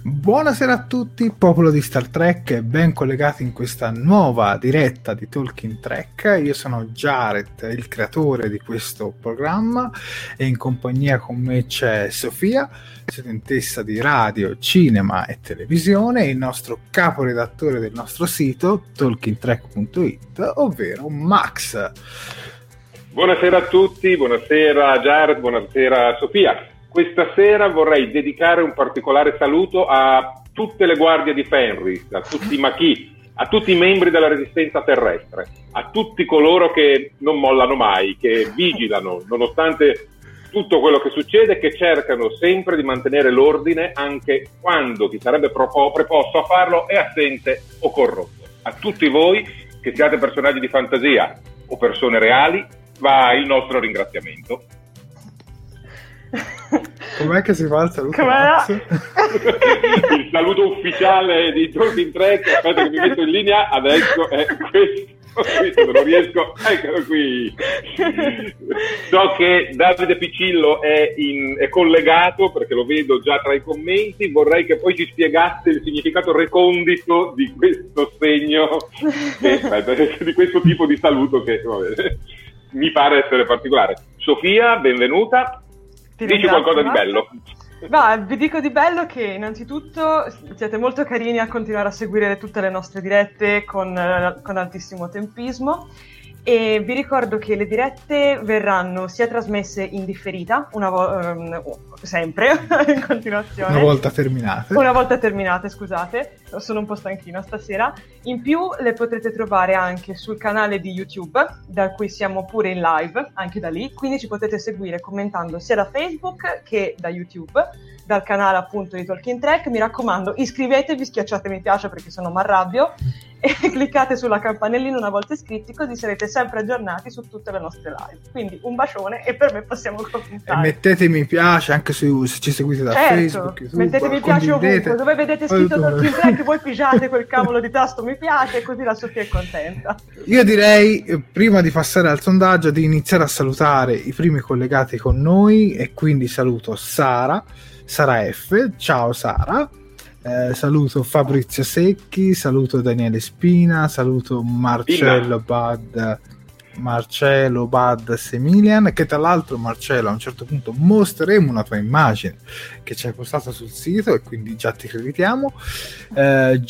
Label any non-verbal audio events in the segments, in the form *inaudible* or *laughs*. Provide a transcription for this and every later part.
Buonasera a tutti, popolo di Star Trek ben collegati in questa nuova diretta di Talking Trek. Io sono Jared, il creatore di questo programma e in compagnia con me c'è Sofia, studentessa di radio, cinema e televisione e il nostro caporedattore del nostro sito talkingtrek.it, ovvero Max. Buonasera a tutti, buonasera Jared, buonasera Sofia. Questa sera vorrei dedicare un particolare saluto a tutte le guardie di Fenris, a tutti i machi, a tutti i membri della resistenza terrestre, a tutti coloro che non mollano mai, che vigilano nonostante tutto quello che succede, che cercano sempre di mantenere l'ordine anche quando chi sarebbe preposto a farlo è assente o corrotto. A tutti voi, che siate personaggi di fantasia o persone reali, va il nostro ringraziamento. Com'è che si fa il saluto? il saluto ufficiale di Talking Track, aspetta che mi metto in linea, adesso è questo. Questo non riesco, eccolo qui. So che Davide Piccillo è, in, è, collegato perché lo vedo già tra i commenti. Vorrei che poi ci spiegasse il significato recondito di questo segno, di questo tipo di saluto che vabbè, mi pare essere particolare. Sofia, benvenuta. Ti Dici qualcosa di bello. Ma vi dico di bello che innanzitutto siete molto carini a continuare a seguire tutte le nostre dirette con, con altissimo tempismo e vi ricordo che le dirette verranno sia trasmesse in differita, una vo- um, sempre, *laughs* in continuazione. Una volta terminate. Una volta terminate, scusate, sono un po' stanchina stasera. In più le potrete trovare anche sul canale di YouTube, da cui siamo pure in live, anche da lì, quindi ci potete seguire commentando sia da Facebook che da YouTube dal canale appunto di Talking Track. Mi raccomando, iscrivetevi, schiacciate mi piace perché sono marrabbio *laughs* e cliccate sulla campanellina una volta iscritti così sarete sempre aggiornati su tutte le nostre live. Quindi un bacione e per me possiamo cominciare. E mettete mi piace anche su, se ci seguite da certo, Facebook, YouTube, mettete mi piace ovunque, dove vedete scritto Talking Track *laughs* voi pigiate quel cavolo di tasto mi piace così la Sofia è contenta. Io direi, eh, prima di passare al sondaggio, di iniziare a salutare i primi collegati con noi e quindi saluto Sara Sara F. Ciao Sara. Eh, saluto Fabrizio Secchi, saluto Daniele Spina, saluto Marcello Bad Marcello, Bad, Semilian, che tra l'altro Marcello a un certo punto mostreremo una tua immagine che ci hai postato sul sito e quindi già ti creditiamo. Eh,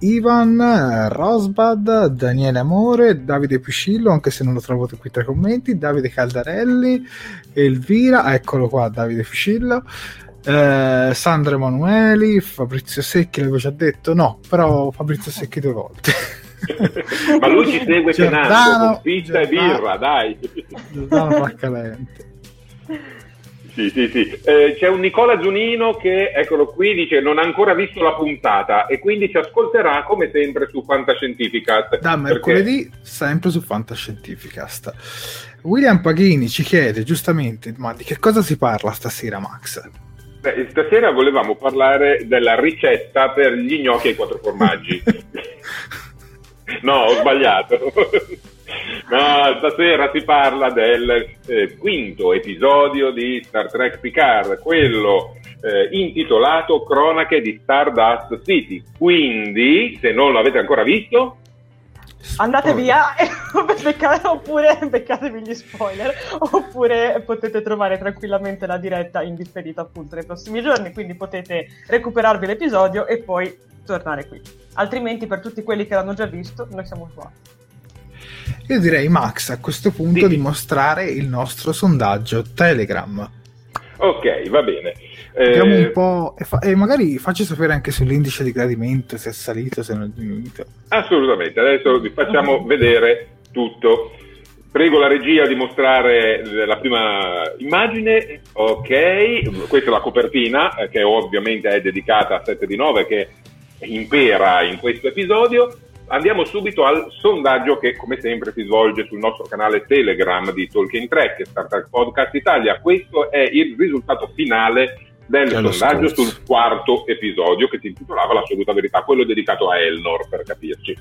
Ivan, Rosbad, Daniele Amore, Davide Piscillo, anche se non lo trovo qui tra i commenti, Davide Caldarelli, Elvira, eccolo qua Davide Piscillo. Eh, Sandra Emanueli, Fabrizio Secchi, l'avevo già detto, no, però Fabrizio Secchi due volte. *laughs* Ma lui ci segue tenando, con pizza e birra, dai. Giordano. Sì, sì, sì. Eh, c'è un Nicola Giunino che, eccolo qui, dice non ha ancora visto la puntata e quindi ci ascolterà come sempre su Fantascientificast. Da mercoledì perché... sempre su Fantascientificast. William Paghini ci chiede giustamente, ma di che cosa si parla stasera Max? Beh, stasera volevamo parlare della ricetta per gli gnocchi ai quattro formaggi. *laughs* *laughs* no, ho sbagliato. *laughs* no, stasera si parla del eh, quinto episodio di Star Trek Picard, quello eh, intitolato Cronache di Stardust City. Quindi, se non l'avete ancora visto, andate via e *laughs* beccate, oppure beccatevi gli spoiler oppure potete trovare tranquillamente la diretta in differita appunto nei prossimi giorni quindi potete recuperarvi l'episodio e poi tornare qui altrimenti per tutti quelli che l'hanno già visto noi siamo qua io direi Max a questo punto sì. di mostrare il nostro sondaggio Telegram ok va bene Vediamo un eh, po' e, fa- e, magari facci sapere anche sull'indice di gradimento se è salito, se non è diminuito. Assolutamente, adesso vi facciamo vedere tutto. Prego la regia di mostrare la prima immagine. Ok, questa è la copertina eh, che ovviamente è dedicata a 7 di 9 che impera in questo episodio. Andiamo subito al sondaggio che come sempre si svolge sul nostro canale Telegram di Talking Track, Star Trek Podcast Italia. Questo è il risultato finale del sondaggio scorso. sul quarto episodio che si intitolava L'assoluta verità, quello dedicato a Elnor per capirci.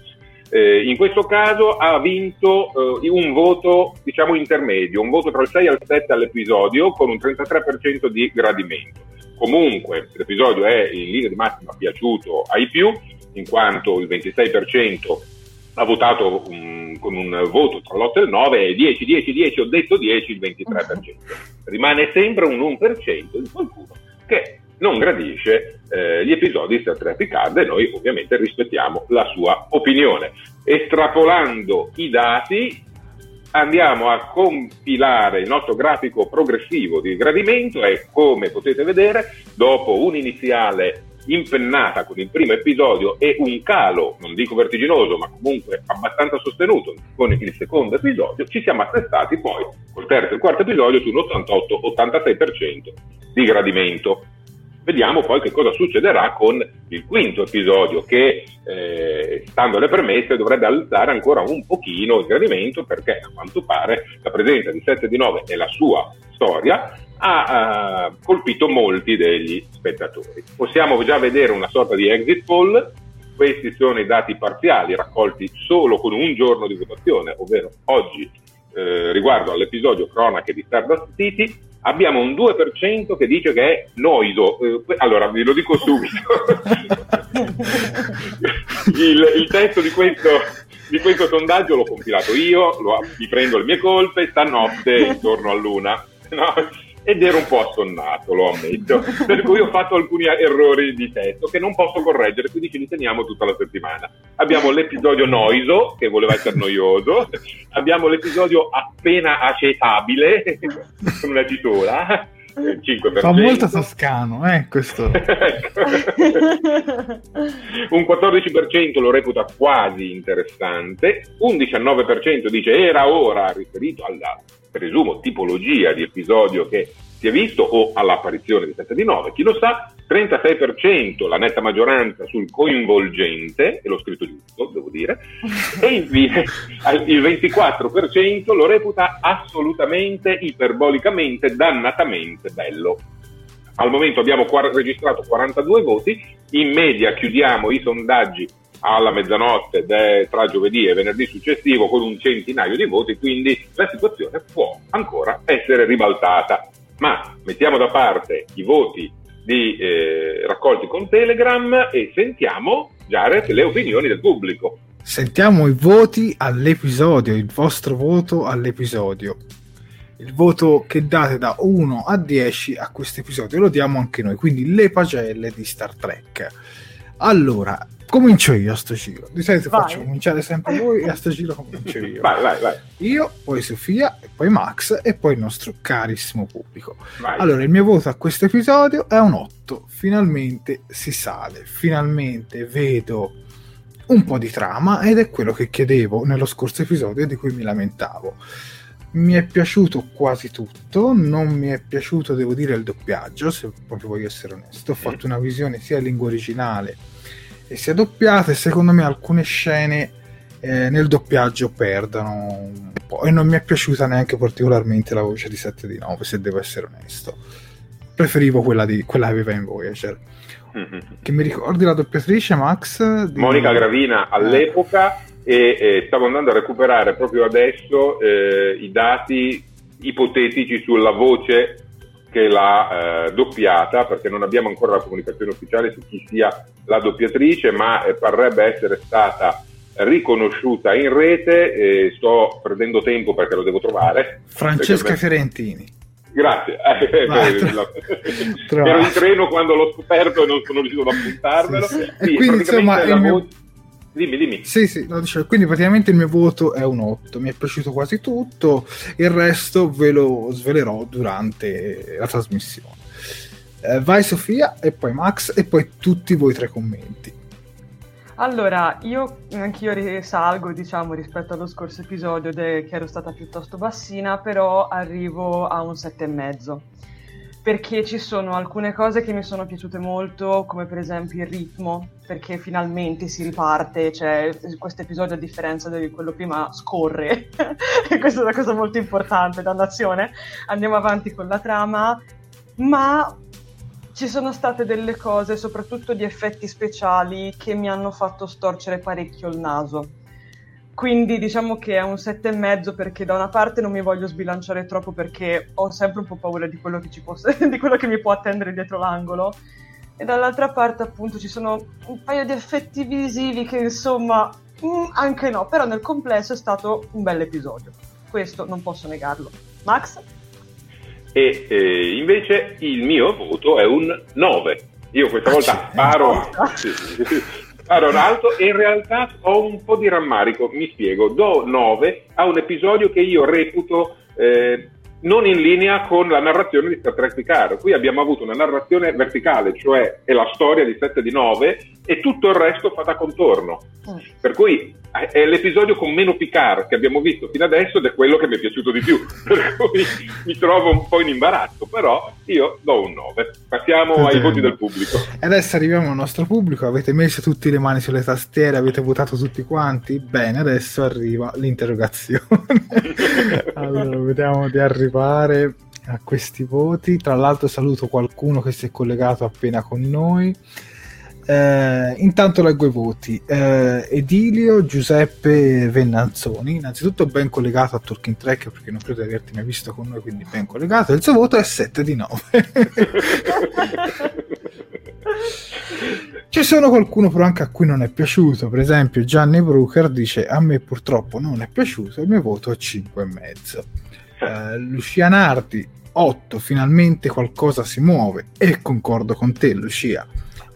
Eh, in questo caso ha vinto eh, un voto diciamo intermedio, un voto tra il 6 e il 7 all'episodio con un 33% di gradimento. Comunque l'episodio è in linea di massima piaciuto ai più, in quanto il 26% ha votato um, con un voto tra l'8 e il 9 e 10, 10, 10, ho detto 10, il 23%. Rimane sempre un 1% di qualcuno che non gradisce eh, gli episodi di Star Trek Picard e noi ovviamente rispettiamo la sua opinione. Estrapolando i dati andiamo a compilare il nostro grafico progressivo di gradimento e come potete vedere dopo un'iniziale impennata con il primo episodio e un calo, non dico vertiginoso, ma comunque abbastanza sostenuto con il secondo episodio, ci siamo attestati poi col terzo e quarto episodio su un 88-86% di gradimento. Vediamo poi che cosa succederà con il quinto episodio che, eh, stando alle premesse, dovrebbe alzare ancora un pochino il gradimento perché a quanto pare la presenza di 7 di 9 e la sua storia ha uh, colpito molti degli spettatori. Possiamo già vedere una sorta di exit poll, questi sono i dati parziali raccolti solo con un giorno di votazione, ovvero oggi eh, riguardo all'episodio cronache di Stardust City, abbiamo un 2% che dice che è noiso. Eh, allora, vi lo dico subito. *laughs* il, il, testo di questo, di questo, sondaggio l'ho compilato io, lo, mi prendo le mie colpe, stanotte intorno a luna. No? Ed ero un po' assonnato, lo ammetto, *laughs* per cui ho fatto alcuni errori di testo che non posso correggere, quindi ci riteniamo tutta la settimana. Abbiamo l'episodio noiso, che voleva essere noioso, *laughs* abbiamo l'episodio appena accettabile, *laughs* con una titola, 5%. Fa molto toscano, eh, questo. *laughs* un 14% lo reputa quasi interessante, un 19% dice era ora riferito alla presumo, tipologia di episodio che si è visto o all'apparizione di 7 di 9, chi lo sa, 36% la netta maggioranza sul coinvolgente, e l'ho scritto giusto, devo dire, e infine il 24% lo reputa assolutamente, iperbolicamente, dannatamente bello. Al momento abbiamo registrato 42 voti, in media chiudiamo i sondaggi alla mezzanotte de, tra giovedì e venerdì successivo con un centinaio di voti, quindi la situazione può ancora essere ribaltata. Ma mettiamo da parte i voti di, eh, raccolti con Telegram e sentiamo, Jared, le opinioni del pubblico. sentiamo i voti all'episodio, il vostro voto all'episodio. Il voto che date da 1 a 10 a questo episodio lo diamo anche noi, quindi le pagelle di Star Trek. Allora, comincio io a sto giro. Di solito vai. faccio cominciare sempre voi e a sto giro comincio io. Vai, vai, vai. Io, poi Sofia, e poi Max e poi il nostro carissimo pubblico. Vai. Allora, il mio voto a questo episodio è un 8. Finalmente si sale, finalmente vedo un po' di trama ed è quello che chiedevo nello scorso episodio di cui mi lamentavo. Mi è piaciuto quasi tutto, non mi è piaciuto, devo dire, il doppiaggio, se proprio voglio essere onesto. Ho fatto una visione sia in lingua originale e sia doppiata e secondo me alcune scene eh, nel doppiaggio perdono un po' e non mi è piaciuta neanche particolarmente la voce di 7 di 9 se devo essere onesto preferivo quella, di, quella che aveva in Voyager mm-hmm. *laughs* che mi ricordi la doppiatrice Max? Di... Monica Gravina all'epoca e, e, stavo andando a recuperare proprio adesso eh, i dati ipotetici sulla voce che l'ha eh, doppiata, perché non abbiamo ancora la comunicazione ufficiale su chi sia la doppiatrice, ma eh, parrebbe essere stata riconosciuta in rete. Eh, sto perdendo tempo perché lo devo trovare. Francesca me... Fiorentini. Grazie. *laughs* Ero in treno quando l'ho scoperto e non sono riuscito ad appuntarmelo. Sì, sì. Sì, quindi insomma il mio... voce Dimmi, dimmi. Sì, sì, no, dicevo, quindi praticamente il mio voto è un 8, mi è piaciuto quasi tutto, il resto ve lo svelerò durante la trasmissione. Eh, vai Sofia e poi Max e poi tutti voi tre commenti. Allora, io anch'io risalgo, diciamo, rispetto allo scorso episodio de- che ero stata piuttosto bassina, però arrivo a un 7,5 perché ci sono alcune cose che mi sono piaciute molto, come per esempio il ritmo, perché finalmente si riparte, cioè questo episodio a differenza di quello prima scorre, e *laughs* questa è una cosa molto importante, dannazione, andiamo avanti con la trama, ma ci sono state delle cose, soprattutto di effetti speciali, che mi hanno fatto storcere parecchio il naso quindi diciamo che è un 7,5 perché da una parte non mi voglio sbilanciare troppo perché ho sempre un po' paura di quello che, può, *laughs* di quello che mi può attendere dietro l'angolo e dall'altra parte appunto ci sono un paio di effetti visivi che insomma mm, anche no, però nel complesso è stato un bel episodio. Questo non posso negarlo. Max? E eh, invece il mio voto è un 9. Io questa volta sparo. a *laughs* Ronaldo e in realtà ho un po' di rammarico, mi spiego, do 9 a un episodio che io reputo eh, non in linea con la narrazione di Star Trek Picard. Qui abbiamo avuto una narrazione verticale, cioè è la storia di 7 di 9 e tutto il resto fa da contorno. Mm. Per cui è l'episodio con meno Picard che abbiamo visto fino adesso ed è quello che mi è piaciuto di più. *laughs* per cui mi trovo un po' in imbarazzo, però io do un 9. Passiamo ai voti del pubblico. E adesso arriviamo al nostro pubblico. Avete messo tutte le mani sulle tastiere, avete votato tutti quanti? Bene, adesso arriva l'interrogazione. *laughs* allora, vediamo di arrivare a questi voti. Tra l'altro saluto qualcuno che si è collegato appena con noi. Eh, intanto leggo i voti. Eh, Edilio Giuseppe Vennanzoni, innanzitutto ben collegato a Talking Track perché non credo di averti mai visto con noi, quindi ben collegato. Il suo voto è 7 di 9. Ci sono qualcuno però anche a cui non è piaciuto, per esempio Gianni Brooker dice a me purtroppo non è piaciuto, il mio voto è 5,5. Eh, Lucia Nardi 8, finalmente qualcosa si muove e concordo con te Lucia.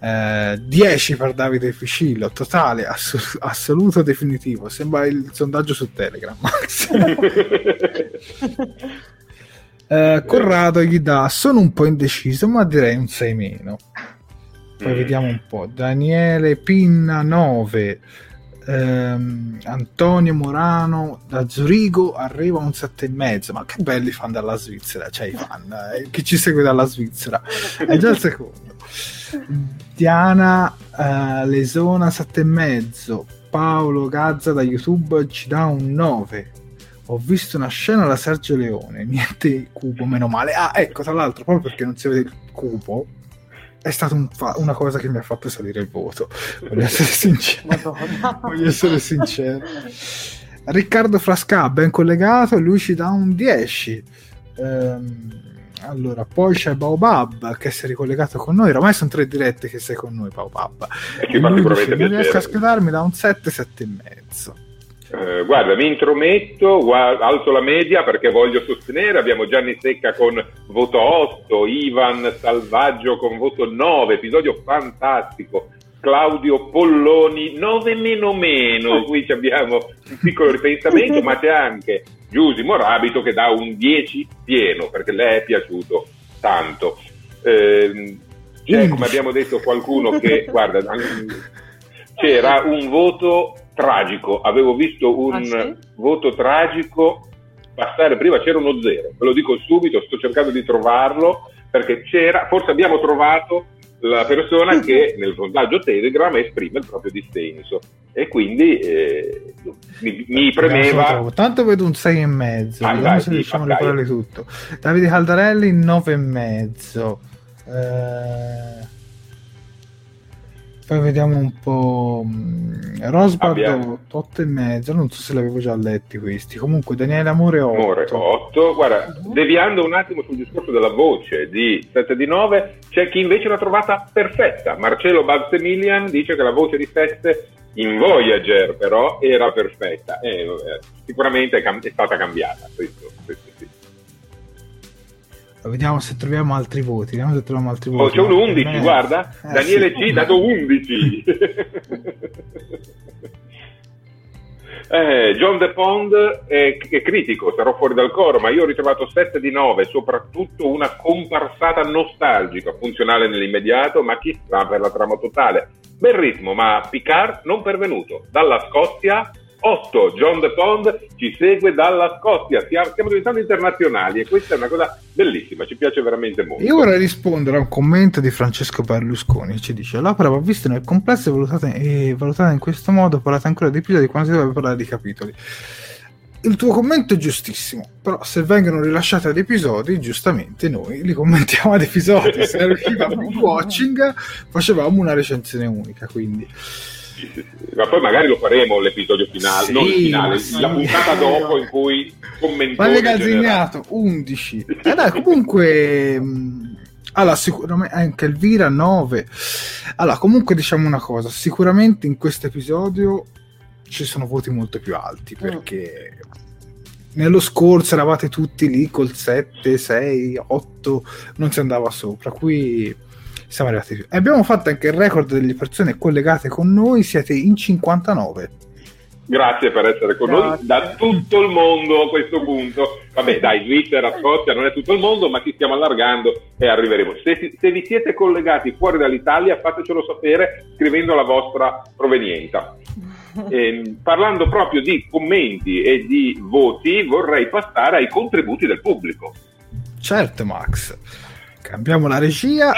10 eh, per Davide Ficillo, totale, ass- assoluto, definitivo. Sembra il sondaggio su Telegram. *laughs* eh, Corrado gli dà: Sono un po' indeciso, ma direi un 6 meno. Poi mm. vediamo un po'. Daniele Pinna 9. Ehm, Antonio Morano da Zurigo arriva a un 7,5 ma che belli fan dalla Svizzera cioè i fan eh, chi ci segue dalla Svizzera è già il secondo Diana uh, Lesona 7,5 Paolo Gazza da YouTube ci dà un 9 ho visto una scena da Sergio Leone. Niente cubo meno male. Ah ecco tra l'altro proprio perché non si vede il cubo è stata un fa- una cosa che mi ha fatto salire il voto. Voglio essere sincero. Voglio essere sincero. Riccardo Frasca ben collegato. Lui ci dà un 10 ehm, allora, poi c'è Baobab che si è ricollegato con noi. Ormai sono tre dirette che sei con noi, Baobab. E ci fa Lui dice, non riesco a schedarmi da un 7, 7 e mezzo. Eh, guarda, mi intrometto, gua- alzo la media perché voglio sostenere. Abbiamo Gianni Secca con voto 8, Ivan Salvaggio con voto 9, episodio fantastico. Claudio Polloni 9 meno meno, qui ci abbiamo un piccolo ripensamento, ma c'è anche Giusy Morabito che dà un 10 pieno perché le è piaciuto tanto. Ehm, c'è, 11. come abbiamo detto, qualcuno che, *laughs* guarda, c'era un voto tragico, avevo visto un Ah, sì? voto tragico passare prima, c'era uno zero, ve lo dico subito, sto cercando di trovarlo perché c'era, forse abbiamo trovato la persona *laughs* che nel sondaggio Telegram esprime il proprio dissenso e quindi eh, mi, mi premeva Tanto vedo un 6 e mezzo. Dai, Vediamo dai, se sì, riusciamo a riparare tutto. Davide Caldarelli 9 e mezzo. Eh, Poi vediamo un po'. mm, Rosbard Abbiamo- 8 e mezzo. Non so se l'avevo già letti questi. Comunque, Daniele Amore 8. Amore 8. Guarda, deviando un attimo sul discorso della voce di 7 di 9, c'è chi invece l'ha trovata perfetta. Marcello Balsemilian dice che la voce di 7 in Voyager però era perfetta. E, vabbè, sicuramente è, cam- è stata cambiata. Questo, questo sì. Vediamo se troviamo altri voti. Vediamo se troviamo altri Oh, voti. c'è un Nove e 11, mezzo. guarda. Eh, Daniele sì. C dato 11. Eh, John De Pond è, è critico, sarò fuori dal coro, ma io ho ritrovato 7 di 9, soprattutto una comparsata nostalgica, funzionale nell'immediato, ma chissà per la trama totale. Bel ritmo, ma Picard non pervenuto. Dalla Scozia 8, John De Pond ci segue dalla Scozia, stiamo, diventando internazionali e questa è una cosa bellissima, ci piace veramente molto. Io vorrei rispondere a un commento di Francesco Berlusconi. Ci dice: L'opera va vista nel complesso e valutata, in questo modo. Parlate ancora di episodi quando si deve parlare di capitoli. Il tuo commento è giustissimo, però se vengono rilasciati ad episodi, giustamente noi li commentiamo ad episodi. Se arriva un *laughs* watching, facevamo una recensione unica. Quindi, Sì, sì, sì. Ma poi magari lo faremo l'episodio finale, Sì, non il finale, la puntata dopo in cui commento. Vale Gazzignato 11. Eh dai, comunque. mh, Allora, sicuramente anche Elvira 9. Allora, comunque diciamo una cosa: sicuramente in questo episodio ci sono voti molto più alti perché nello scorso eravate tutti lì col 7, 6, 8, non si andava sopra. Qui siamo arrivati più. Abbiamo fatto anche il record delle persone collegate con noi. Siete in 59. Grazie per essere con noi Grazie. da tutto il mondo a questo punto. Vabbè, dai, Svizzera, Scozia non è tutto il mondo, ma ci stiamo allargando e arriveremo. Se, se vi siete collegati fuori dall'Italia, fatecelo sapere scrivendo la vostra provenienza. *laughs* Ehm, parlando proprio di commenti e di voti, vorrei passare ai contributi del pubblico. Certo, Max. Cambiamo la regia.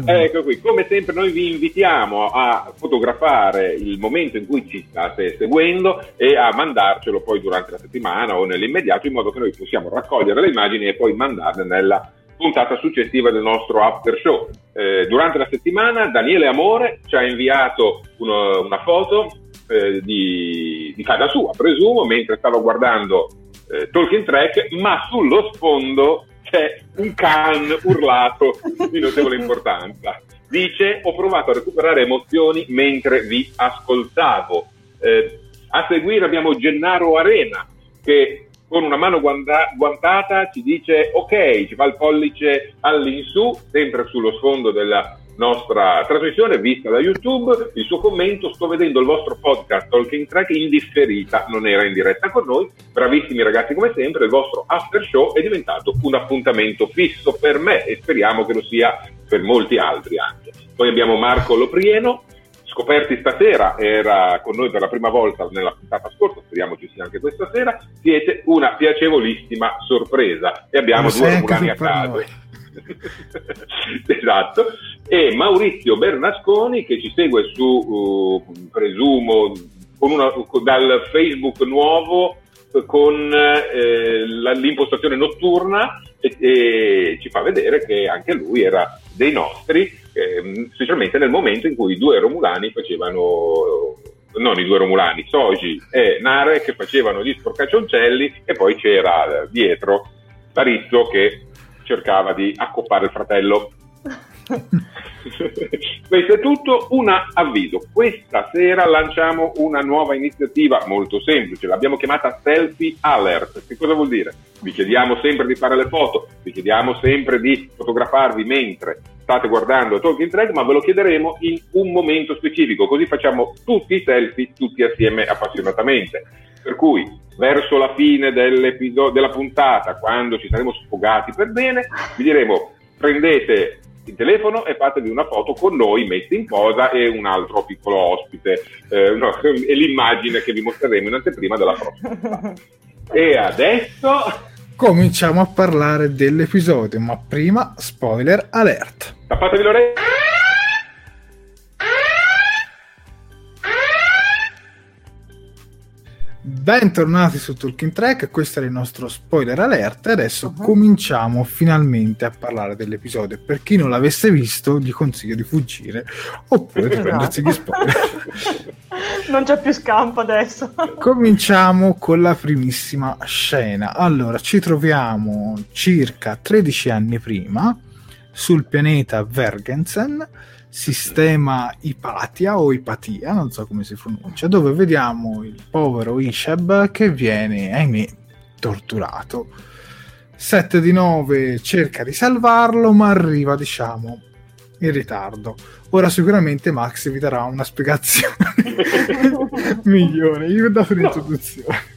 noi. Ecco qui, come sempre noi vi invitiamo a fotografare il momento in cui ci state seguendo e a mandarcelo poi durante la settimana o nell'immediato in modo che noi possiamo raccogliere le immagini e poi mandarle nella puntata successiva del nostro after show. Eh, durante la settimana Daniele Amore ci ha inviato uno- una foto eh, di, di casa sua, presumo, mentre stava guardando eh, Talking Track, ma sullo sfondo c'è un can urlato di notevole importanza. Dice: Ho provato a recuperare emozioni mentre vi ascoltavo. Eh, a seguire abbiamo Gennaro Arena che con una mano guanda- guantata ci dice ok, ci fa il pollice all'insù, sempre sullo sfondo della nostra trasmissione vista da YouTube. Il suo commento: Sto vedendo il vostro podcast Talking Track in differita, non era in diretta con noi. Bravissimi ragazzi, come sempre. Il vostro after show è diventato un appuntamento fisso per me e speriamo che lo sia per molti altri anche. Poi abbiamo Marco Loprieno. Scoperti stasera, era con noi per la prima volta nella puntata scorsa, speriamo ci sia anche questa sera. Siete una piacevolissima sorpresa e abbiamo Lo due romulani a caso. noi. *laughs* esatto, e Maurizio Bernasconi che ci segue su, uh, presumo, una- dal Facebook nuovo eh, con eh, la- l'impostazione notturna e, e ci fa vedere che anche lui era dei nostri, ehm, specialmente nel momento in cui i due Romulani facevano non i due Romulani, Soji e Nare che facevano gli sporcaccioncelli e poi c'era eh, dietro Tarizzo che cercava di accoppare il fratello. *laughs* Questo è tutto, un avviso. Questa sera lanciamo una nuova iniziativa molto semplice, l'abbiamo chiamata Selfie Alert. Che cosa vuol dire? Vi chiediamo sempre di fare le foto, vi chiediamo sempre di fotografarvi mentre state guardando Talking Track, ma ve lo chiederemo in un momento specifico, così facciamo tutti i selfie, tutti assieme appassionatamente. Per cui verso la fine della puntata, quando ci saremo sfogati per bene, vi diremo prendete il telefono e fatevi una foto con noi messi in posa e un altro piccolo ospite eh, no, *laughs* e l'immagine che vi mostreremo in anteprima della prossima. e adesso cominciamo a parlare dell'episodio, ma prima spoiler alert. Tappatevi l'orecchio. Bentornati su Talking Track, questo era il nostro spoiler alert e adesso uh-huh. cominciamo finalmente a parlare dell'episodio. Per chi non l'avesse visto, gli consiglio di fuggire oppure di esatto. prendersi gli spoiler. *laughs* non c'è più scampo adesso. Cominciamo con la primissima scena. Allora, ci troviamo circa 13 anni prima sul pianeta Vergensen sistema Ipatia o Ipatia, non so come si pronuncia, dove vediamo il povero Ishab che viene, ahimè, torturato. 7 di 9 cerca di salvarlo, ma arriva, diciamo, in ritardo. Ora sicuramente Max vi darà una spiegazione *laughs* *laughs* migliore. Io ho dato l'introduzione.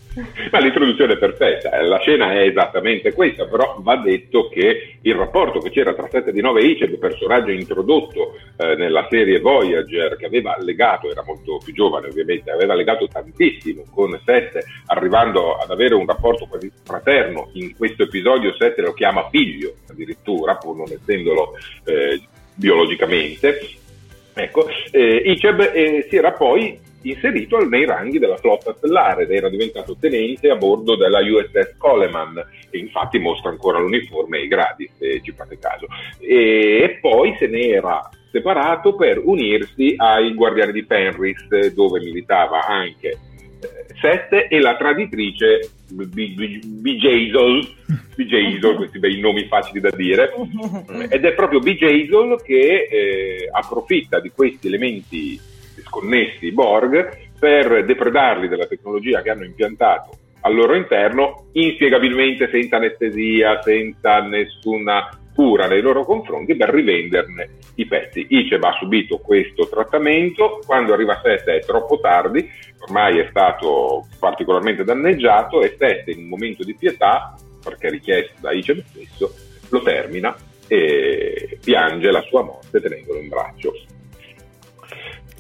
Ma l'introduzione è perfetta, eh, la scena è esattamente questa, però va detto che il rapporto che c'era tra 7 di 9 e Iceb, personaggio introdotto eh, nella serie Voyager, che aveva legato, era molto più giovane ovviamente, aveva legato tantissimo con 7, arrivando ad avere un rapporto quasi fraterno, in questo episodio 7 lo chiama figlio addirittura, pur non essendolo eh, biologicamente. Ecco, eh, Iceb eh, si era poi inserito nei ranghi della flotta stellare ed era diventato tenente a bordo della USS Coleman e infatti mostra ancora l'uniforme e i gradi se ci fate caso. E, poi se ne era separato per unirsi ai guardiani di Penrith dove militava anche eh, Sette e la traditrice B-Jason, *laughs* questi bei nomi facili da dire, *laughs* ed è proprio B-Jason che eh, approfitta di questi elementi connessi Borg per depredarli della tecnologia che hanno impiantato al loro interno, inspiegabilmente senza anestesia, senza nessuna cura nei loro confronti per rivenderne i pezzi. Iceb ha subito questo trattamento, quando arriva Sette è troppo tardi, ormai è stato particolarmente danneggiato e Sette in un momento di pietà, perché richiesto da Iceb stesso, lo termina e piange la sua morte tenendolo in braccio.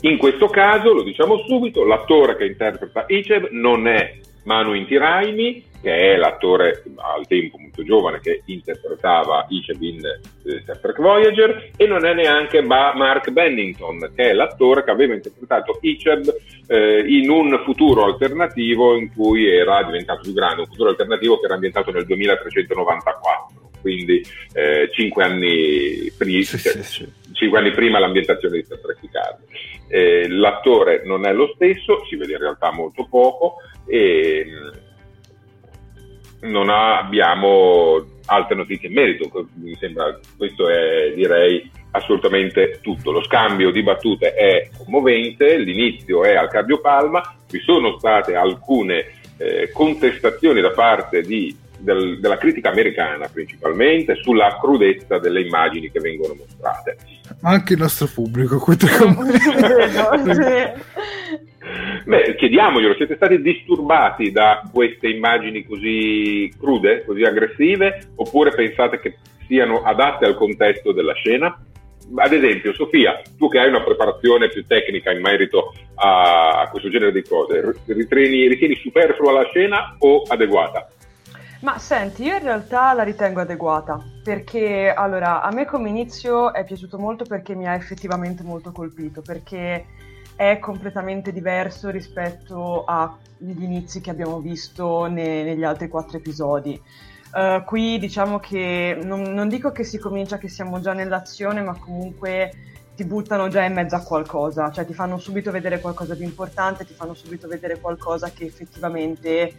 In questo caso, lo diciamo subito, l'attore che interpreta Icev non è Manu Intiraimi, che è l'attore al tempo molto giovane che interpretava Icev in eh, Star Trek Voyager, e non è neanche Mark Bennington, che è l'attore che aveva interpretato Icev eh, in un futuro alternativo in cui era diventato più grande, un futuro alternativo che era ambientato nel 2394 quindi eh, cinque, anni pri- sì, sì, sì. cinque anni prima l'ambientazione di Star Trek Picard. Eh, l'attore non è lo stesso, si vede in realtà molto poco e mm, non abbiamo altre notizie in merito, mi sembra questo è direi assolutamente tutto. Lo scambio di battute è commovente, l'inizio è al cardiopalma, vi sono state alcune eh, contestazioni da parte di del, della critica americana principalmente sulla crudezza delle immagini che vengono mostrate. Anche il nostro pubblico, *laughs* Beh, chiediamoglielo, siete stati disturbati da queste immagini così crude, così aggressive, oppure pensate che siano adatte al contesto della scena? Ad esempio, Sofia, tu che hai una preparazione più tecnica in merito a, a questo genere di cose, ritieni, ritieni superflua la scena o adeguata? Ma senti, io in realtà la ritengo adeguata, perché allora a me come inizio è piaciuto molto perché mi ha effettivamente molto colpito, perché è completamente diverso rispetto agli inizi che abbiamo visto ne- negli altri quattro episodi. Uh, qui diciamo che non, non dico che si comincia che siamo già nell'azione, ma comunque ti buttano già in mezzo a qualcosa, cioè ti fanno subito vedere qualcosa di importante, ti fanno subito vedere qualcosa che effettivamente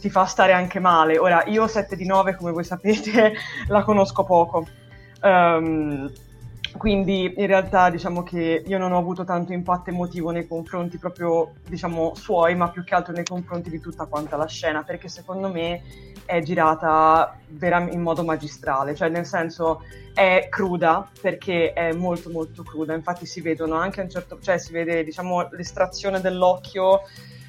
ti fa stare anche male. Ora, io 7 di 9, come voi sapete, *laughs* la conosco poco. Um, quindi in realtà diciamo che io non ho avuto tanto impatto emotivo nei confronti proprio diciamo suoi, ma più che altro nei confronti di tutta quanta la scena, perché secondo me è girata vera- in modo magistrale, cioè nel senso è cruda perché è molto molto cruda, infatti si vedono anche a un certo cioè si vede diciamo l'estrazione dell'occhio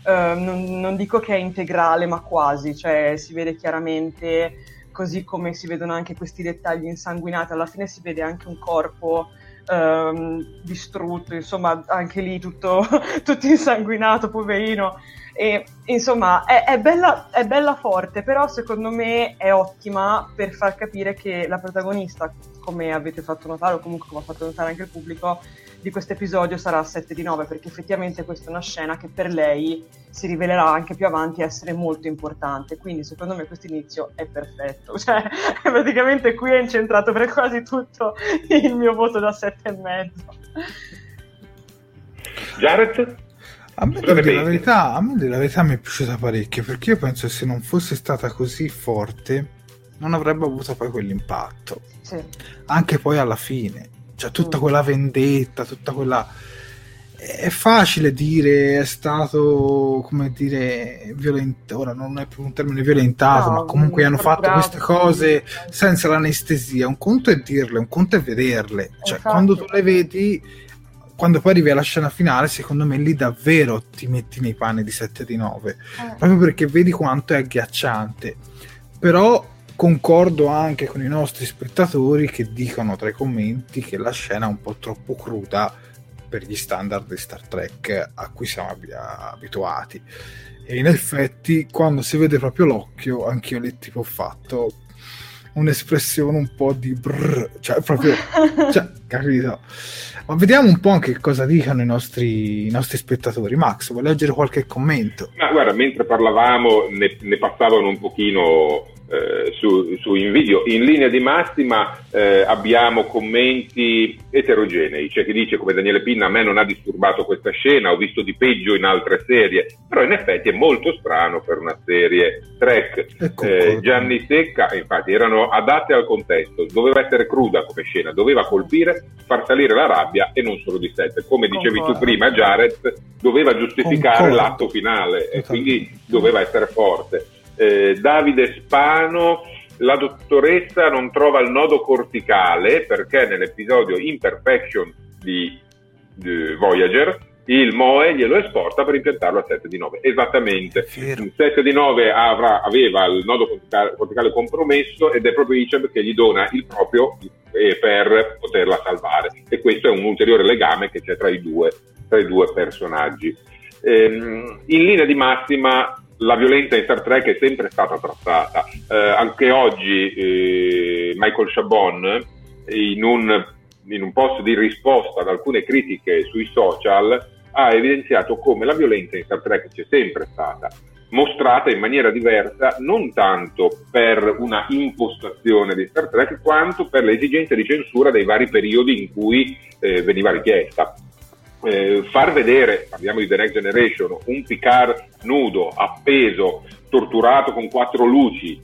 Uh, non, non, dico che è integrale, ma quasi, cioè si vede chiaramente, così come si vedono anche questi dettagli insanguinati, alla fine si vede anche un corpo um, distrutto, insomma anche lì tutto, *laughs* tutto insanguinato, poverino. E, insomma, è, è, bella, è bella forte, però secondo me è ottima per far capire che la protagonista, come avete fatto notare, o comunque come ha fatto notare anche il pubblico, di questo episodio sarà 7 di 9, perché effettivamente questa è una scena che per lei si rivelerà anche più avanti essere molto importante. Quindi secondo me questo inizio è perfetto. *laughs* Cioè, praticamente qui è incentrato per quasi tutto il mio voto da 7,5. Jared? A me, dire la verità, a me la verità mi è piaciuta parecchio perché io penso che se non fosse stata così forte non avrebbe avuto poi quell'impatto. Sì. Anche poi alla fine, cioè tutta quella vendetta, tutta quella... È facile dire è stato, come dire, violentato, ora non è più un termine violentato, no, ma comunque hanno fatto queste cose senza l'anestesia. Un conto è dirle, un conto è vederle. Cioè, Infatti. quando tu le vedi quando poi arrivi alla scena finale, secondo me lì davvero ti metti nei panni di 7 di 9, eh. proprio perché vedi quanto è agghiacciante. Però concordo anche con i nostri spettatori che dicono tra i commenti che la scena è un po' troppo cruda per gli standard di Star Trek a cui siamo abituati. E in effetti, quando si vede proprio l'occhio, anch'io lì tipo ho fatto un'espressione un po' di brrr, cioè proprio, *laughs* cioè, capito? Ma vediamo un po' anche cosa dicono i nostri, i nostri spettatori. Max, vuoi leggere qualche commento? Ma guarda, mentre parlavamo ne, ne passavano un pochino eh, su, su in video. In linea di massima eh, abbiamo commenti eterogenei, c'è chi dice come Daniele Pinna a me non ha disturbato questa scena, ho visto di peggio in altre serie, però in effetti è molto strano per una serie track. Ecco, eh, Gianni Secca, infatti, erano adatte al contesto, doveva essere cruda come scena, doveva colpire, far salire la rabbia e non solo di sette. Come dicevi Concordo. tu prima, Jared doveva giustificare Concordo. l'atto finale e quindi doveva essere forte eh, Davide Spano, la dottoressa non trova il nodo corticale perché nell'episodio Imperfection di, di Voyager il MOE glielo esporta per impiantarlo a 7 di 9. Esattamente. Il 7 di 9 avrà, aveva il nodo corticale, compromesso ed è proprio Icheb che gli dona il proprio per poterla salvare. E questo è un ulteriore legame che c'è tra i due, tra i due personaggi. Ehm, in linea di massima la violenza in Star Trek è sempre stata trattata. Eh, anche oggi eh, Michael Chabon, in un, in un post di risposta ad alcune critiche sui social, ha evidenziato come la violenza in Star Trek c'è sempre stata, mostrata in maniera diversa non tanto per una impostazione di Star Trek quanto per le esigenze di censura dei vari periodi in cui eh, veniva richiesta eh, far vedere, parliamo di The Next Generation, un Picard nudo, appeso, torturato con quattro luci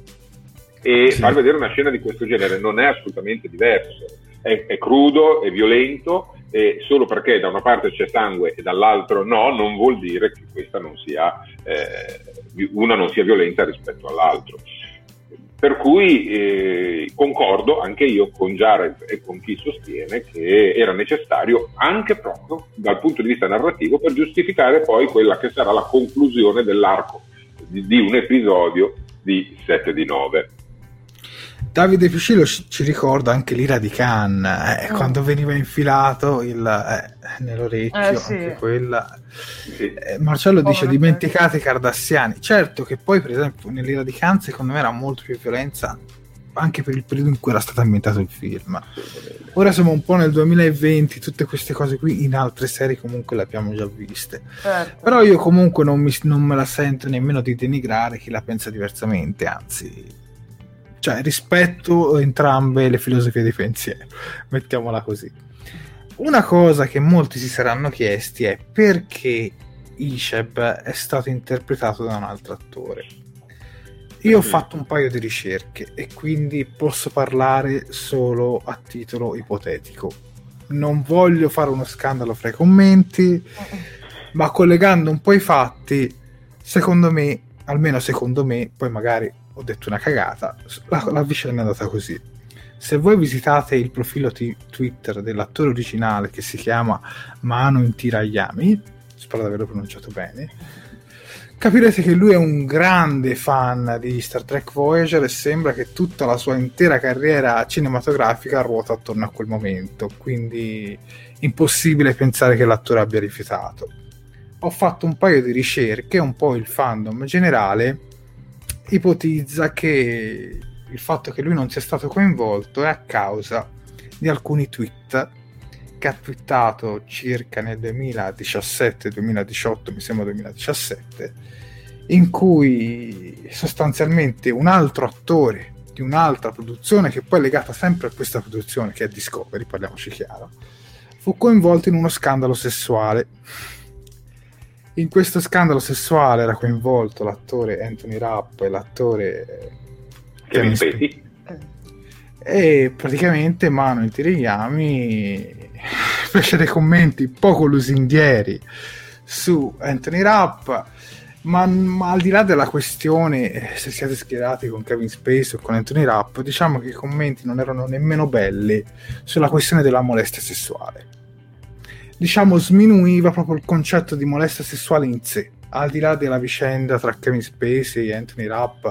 e sì. far vedere una scena di questo genere non è assolutamente diverso. È, è crudo, è violento e solo perché da una parte c'è sangue e dall'altro no, non vuol dire che questa non sia, eh, una non sia violenta rispetto all'altro. Per cui eh, concordo anche io con Jared e con chi sostiene che era necessario anche proprio dal punto di vista narrativo per giustificare poi quella che sarà la conclusione dell'arco di, di un episodio di 7 di 9. Davide Fucillo ci ricorda anche l'ira di Khan, eh, oh. quando veniva infilato il, eh, nell'orecchio, eh, sì. anche quella. Sì. Eh, Marcello dice dimenticate i cardassiani. Certo che poi, per esempio, nell'ira di Khan secondo me era molto più violenza anche per il periodo in cui era stato ambientato il film. Ora siamo un po' nel 2020, tutte queste cose qui in altre serie comunque le abbiamo già viste. Certo. Però io comunque non, mi, non me la sento nemmeno di denigrare chi la pensa diversamente, anzi cioè rispetto entrambe le filosofie di pensiero, mettiamola così. Una cosa che molti si saranno chiesti è perché Isheb è stato interpretato da un altro attore. Io ho fatto un paio di ricerche e quindi posso parlare solo a titolo ipotetico. Non voglio fare uno scandalo fra i commenti, ma collegando un po' i fatti, secondo me, almeno secondo me, poi magari ho detto una cagata, la, la vicenda è andata così. Se voi visitate il profilo t- Twitter dell'attore originale che si chiama Mano Intirayami, spero di averlo pronunciato bene, capirete che lui è un grande fan di Star Trek Voyager e sembra che tutta la sua intera carriera cinematografica ruota attorno a quel momento, quindi impossibile pensare che l'attore abbia rifiutato. Ho fatto un paio di ricerche, un po' il fandom generale ipotizza che il fatto che lui non sia stato coinvolto è a causa di alcuni tweet che ha twittato circa nel 2017-2018, mi sembra 2017, in cui sostanzialmente un altro attore di un'altra produzione, che poi è legata sempre a questa produzione, che è Discovery, parliamoci chiaro, fu coinvolto in uno scandalo sessuale. In questo scandalo sessuale era coinvolto l'attore Anthony Rapp e l'attore Kevin Spacey. E praticamente Mano Intirigami *laughs* fece dei commenti poco lusinghieri su Anthony Rapp ma, ma, al di là della questione eh, se siete schierati con Kevin Space o con Anthony Rapp diciamo che i commenti non erano nemmeno belli sulla questione della molestia sessuale diciamo sminuiva proprio il concetto di molestia sessuale in sé. Al di là della vicenda tra Kevin Spacey e Anthony Rapp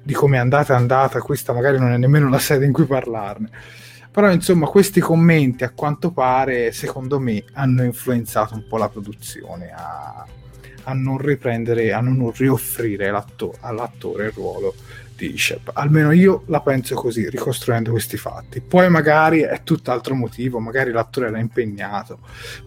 di come è andata è andata questa magari non è nemmeno la sede in cui parlarne. Però insomma questi commenti a quanto pare secondo me hanno influenzato un po' la produzione a, a non riprendere a non rioffrire all'attore il ruolo di Ishep almeno io la penso così ricostruendo questi fatti. Poi magari è tutt'altro motivo magari l'attore era impegnato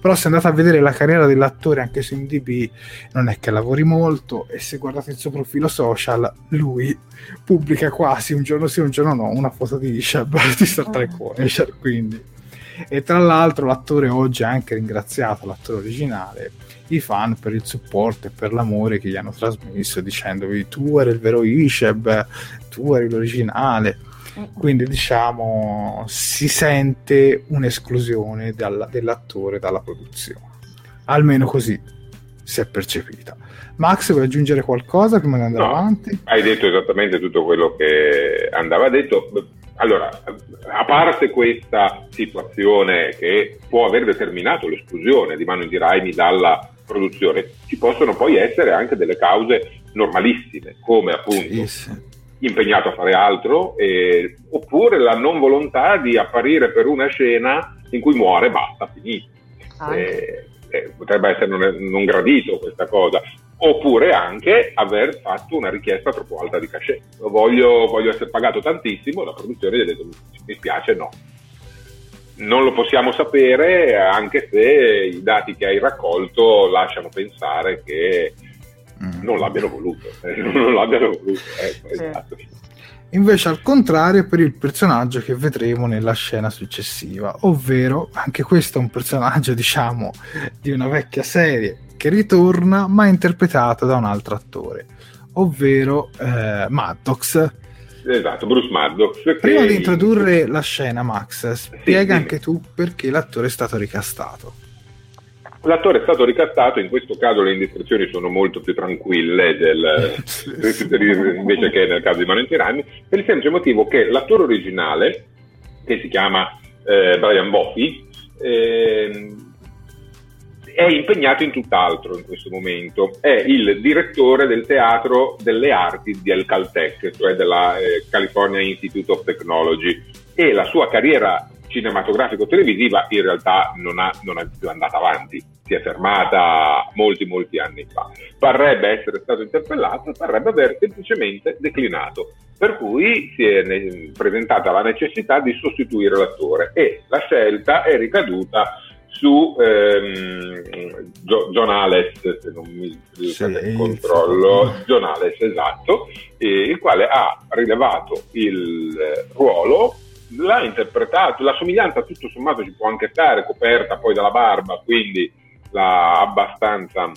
però se andate a vedere la carriera dell'attore anche su IMDb non è che lavori molto e se guardate il suo profilo social lui pubblica quasi un giorno sì un giorno no una foto di Ishab *laughs* di Star Trek Voyager quindi. E tra l'altro l'attore oggi ha anche ringraziato l'attore originale i fan per il supporto e per l'amore che gli hanno trasmesso dicendovi tu eri il vero Ishab tu eri l'originale quindi diciamo si sente un'esclusione dalla, dell'attore dalla produzione almeno così si è percepita Max, vuoi aggiungere qualcosa prima di andare no, avanti? Hai detto esattamente tutto quello che andava detto. Allora, a parte questa situazione che può aver determinato l'esclusione di Manu Raimi dalla produzione, ci possono poi essere anche delle cause normalissime, come appunto sì, sì. impegnato a fare altro, eh, oppure la non volontà di apparire per una scena in cui muore, basta, finito. Eh, eh, potrebbe essere non, non, gradito questa cosa, oppure anche aver fatto una richiesta troppo alta di cachet. Voglio, voglio essere pagato tantissimo, la produzione gli ha detto mi spiace, no. Non lo possiamo sapere, anche se i dati che hai raccolto lasciano pensare che mm. non l'abbiano voluto. *laughs* non l'abbiano voluto. Ecco, sì. esatto. Invece al contrario per il personaggio che vedremo nella scena successiva, ovvero anche questo è un personaggio *laughs* diciamo di una vecchia serie che ritorna ma interpretato da un altro attore, ovvero eh, Maddox. Esatto, Bruce Maddox. Prima di introdurre la scena, Max, spiega sì, anche tu perché l'attore è stato ricastato. L'attore è stato ricastato, in questo caso le indiscrezioni sono molto più tranquille del, *laughs* invece che nel caso di Valentinani, per il semplice motivo che l'attore originale, che si chiama eh, Brian Boffy, eh, è impegnato in tutt'altro in questo momento. È il direttore del Teatro delle Arti del Caltech, cioè della eh, California Institute of Technology, e la sua carriera cinematografico-televisiva in realtà non, ha, non è più andata avanti, si è fermata molti molti anni fa. Parrebbe essere stato interpellato, parrebbe aver semplicemente declinato, per cui si è presentata la necessità di sostituire l'attore e la scelta è ricaduta su ehm, John Ales, se non mi sì, il controllo, sì. John Ales, esatto, eh, il quale ha rilevato il ruolo, l'ha interpretato, la somiglianza tutto sommato ci può anche stare, coperta poi dalla barba, quindi l'ha abbastanza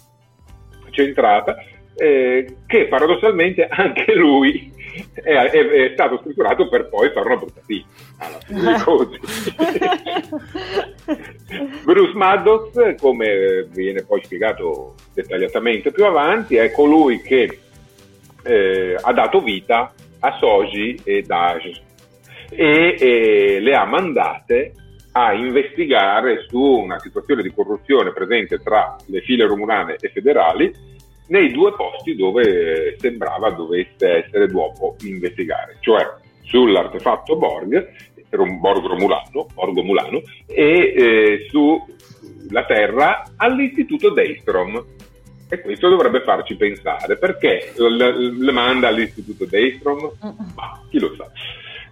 centrata, eh, che paradossalmente *laughs* anche lui è, è, è, stato scritturato per poi fare una brutta fine alla fine dei conti. *laughs* Bruce Maddox, come viene poi spiegato dettagliatamente più avanti, è colui che eh, ha dato vita a Soji e Daj e, e le ha mandate a investigare su una situazione di corruzione presente tra le file romulane e federali nei due posti dove sembrava dovesse essere dopo investigare, cioè sull'artefatto Borg, Borg Romulano, Borg Mulano e eh, sulla Terra all'istituto Daystrom. E questo dovrebbe farci pensare perché le manda all'istituto Daystrom? Ma chi lo sa.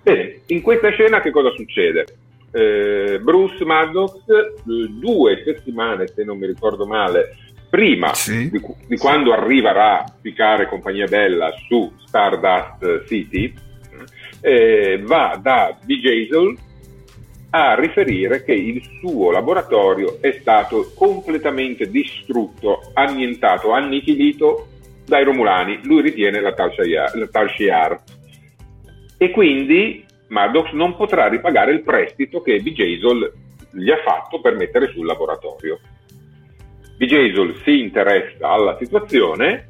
Bene, in questa scena che cosa succede? Eh, Bruce Maddox, due settimane, se non mi ricordo male, prima sì. di, di, quando arriva a piccare compagnia bella su Stardust City, eh, va da Jason a riferire che il suo laboratorio è stato completamente distrutto, annientato, annichilito dai Romulani. Lui ritiene la Tal Shiar. E quindi Maddox non potrà ripagare il prestito che Jason gli ha fatto per mettere sul laboratorio. Jason si interessa alla situazione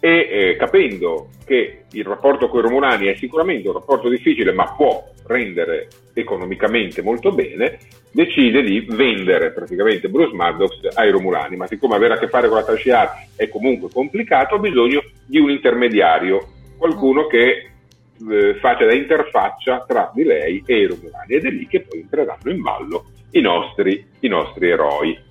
e eh, capendo che il rapporto con i Romulani è sicuramente un rapporto difficile ma può rendere economicamente molto bene, decide di vendere praticamente Bruce Maddox ai Romulani, ma siccome avere a che fare con la Tashiar è comunque complicato, ha bisogno di un intermediario, qualcuno che eh, faccia da interfaccia tra di lei e i Romulani. Ed è lì che poi entreranno in ballo i nostri, i nostri eroi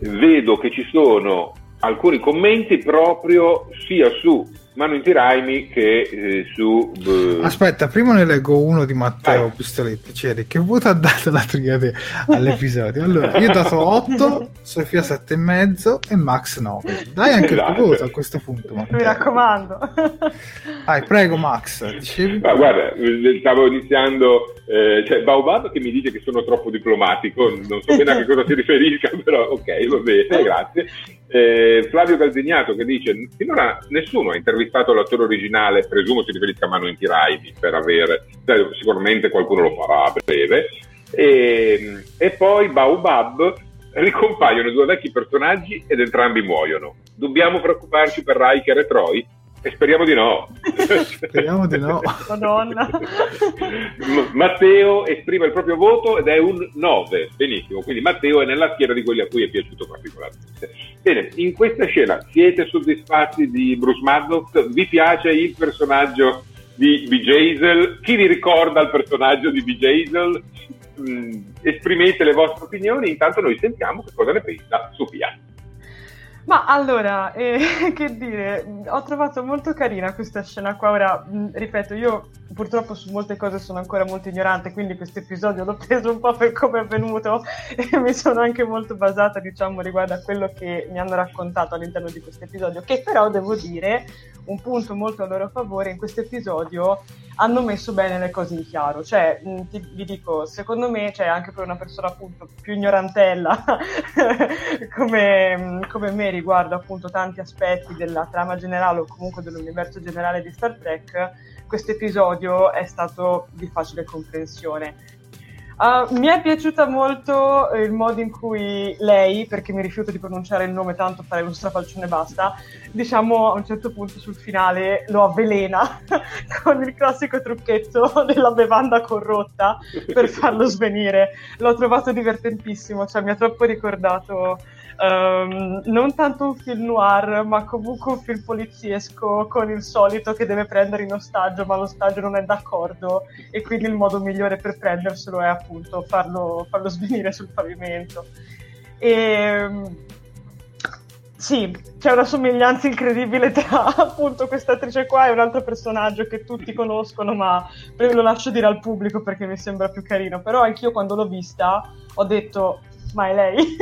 vedo che ci sono alcuni commenti proprio sia su Mano in Tiraimi che eh, su... Uh... Aspetta, prima ne leggo uno di Matteo Pistoletti. Ceri, che voto ha dato la Triade all'episodio? Allora, io ho dato 8, Sofia 7,5 e Max 9. Dai anche esatto. il tuo voto a questo punto. Matteo. Mi raccomando. Vai, prego Max, dicevi? Ma guarda, stavo iniziando... Eh, c'è Baobab che mi dice che sono troppo diplomatico, non so bene a che cosa si riferisca, *laughs* però ok, va bene, grazie. Eh, Flavio Galzignato che dice finora nessuno ha intervistato l'attore originale presumo si riferisca a Mano in per avere sicuramente qualcuno lo farà a breve e, e poi Baobab ricompaiono due vecchi personaggi ed entrambi muoiono dobbiamo preoccuparci per Riker e Troy? E speriamo di no. speriamo di no. Madonna. Matteo esprime il proprio voto ed è un 9. Benissimo, quindi Matteo è nella schiera di quelli a cui è piaciuto particolarmente. Bene, in questa scena siete soddisfatti di Bruce Maddox? Vi piace il personaggio di B. Jaisel? Chi vi ricorda il personaggio di B. Jaisel? Mm, esprimete le vostre opinioni, intanto noi sentiamo che cosa ne pensa Sofia. Ma allora, eh, *laughs* che dire, ho trovato molto carina questa scena qua. Ora, mh, ripeto, io purtroppo su molte cose sono ancora molto ignorante, quindi questo episodio l'ho preso un po' per come è venuto *laughs* e mi sono anche molto basata, diciamo, riguardo a quello che mi hanno raccontato all'interno di questo episodio, che però devo dire un punto molto a loro favore in questo episodio hanno messo bene le cose in chiaro. Cioè, ti, vi dico, secondo me, cioè, anche per una persona appunto più ignorantella *laughs* come, come, me riguardo appunto tanti aspetti della trama generale o comunque dell'universo generale di Star Trek, questo episodio è stato di facile comprensione Uh, mi è piaciuta molto il modo in cui lei, perché mi rifiuto di pronunciare il nome tanto fare uno strafalcione e basta, diciamo a un certo punto sul finale lo avvelena *laughs* con il classico trucchetto della bevanda corrotta per farlo svenire. L'ho trovato divertentissimo, cioè mi ha troppo ricordato um, non tanto un film noir, ma comunque un film poliziesco con il solito che deve prendere in ostaggio, ma l'ostaggio non è d'accordo e quindi il modo migliore per prenderselo è appunto farlo, farlo svenire sul pavimento. E, sì, c'è una somiglianza incredibile tra appunto questa attrice qua e un altro personaggio che tutti conoscono, ma lo lascio dire al pubblico perché mi sembra più carino. Però anch'io quando l'ho vista ho detto ma è lei. *laughs*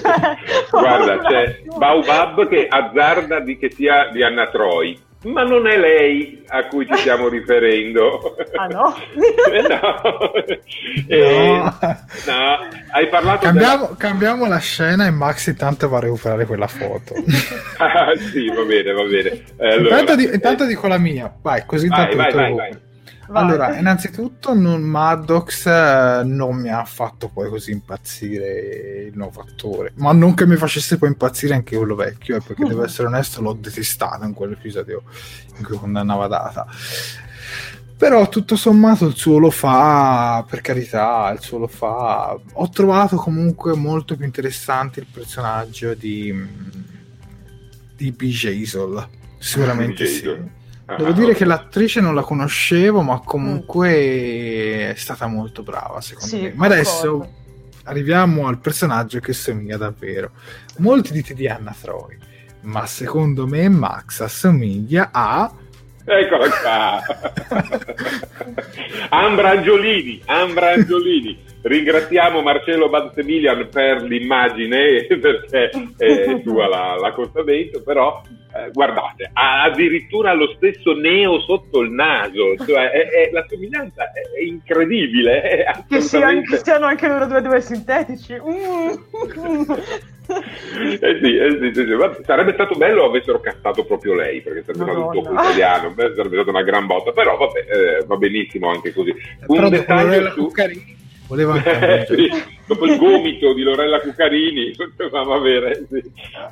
cioè, Guarda, c'è Baobab che azzarda di che sia di Anna Troy. ma non è lei a cui ci stiamo *laughs* riferendo. Ah no? no. *laughs* Eh, no. Hai parlato cambiamo, della... cambiamo, la scena e Max intanto va a recuperare quella foto. ah, sì, va bene, va bene. Eh, allora, intanto, di, intanto, dico la mia, vai, così vai, intanto vai, vai, vai. Allora, innanzitutto non, Maddox eh, non mi ha fatto poi così impazzire il nuovo attore, ma non che mi facesse poi impazzire anche quello vecchio, eh, perché devo *laughs* essere onesto, l'ho detestato in quell'episodio in cui condannava Data. Però tutto sommato il suo lo fa, per carità, il suo lo fa. Ho trovato comunque molto più interessante il personaggio di, di B. Jason. Sicuramente sì. Devo dire che l'attrice non la conoscevo, ma comunque mm. è stata molto brava, secondo sì, me. Ma adesso arriviamo al personaggio che somiglia davvero. Molti dite di Anna Troy, ma secondo me Max assomiglia a... Eccola qua! *laughs* Ambra Angiolini, Ambra Angiolini. Ringraziamo Marcello Bantemilian per l'immagine *laughs* perché è sua la, l'accostamento, però eh, guardate, ha addirittura lo stesso neo sotto il naso, cioè è, è, la somiglianza è, incredibile. È che, assolutamente... che siano anche loro due due sintetici. Mm. *laughs* eh sì, eh sì, sì, sì. sarebbe stato bello avessero castato proprio lei perché sarebbe stato un dopo italiano sarebbe stata una gran botta però vabbè, eh, va benissimo anche così un però dettaglio su... Cuccarini Volevo anche *laughs* sì, dopo il gomito di Lorella Cuccarini, potevamo *laughs* avere. Sì.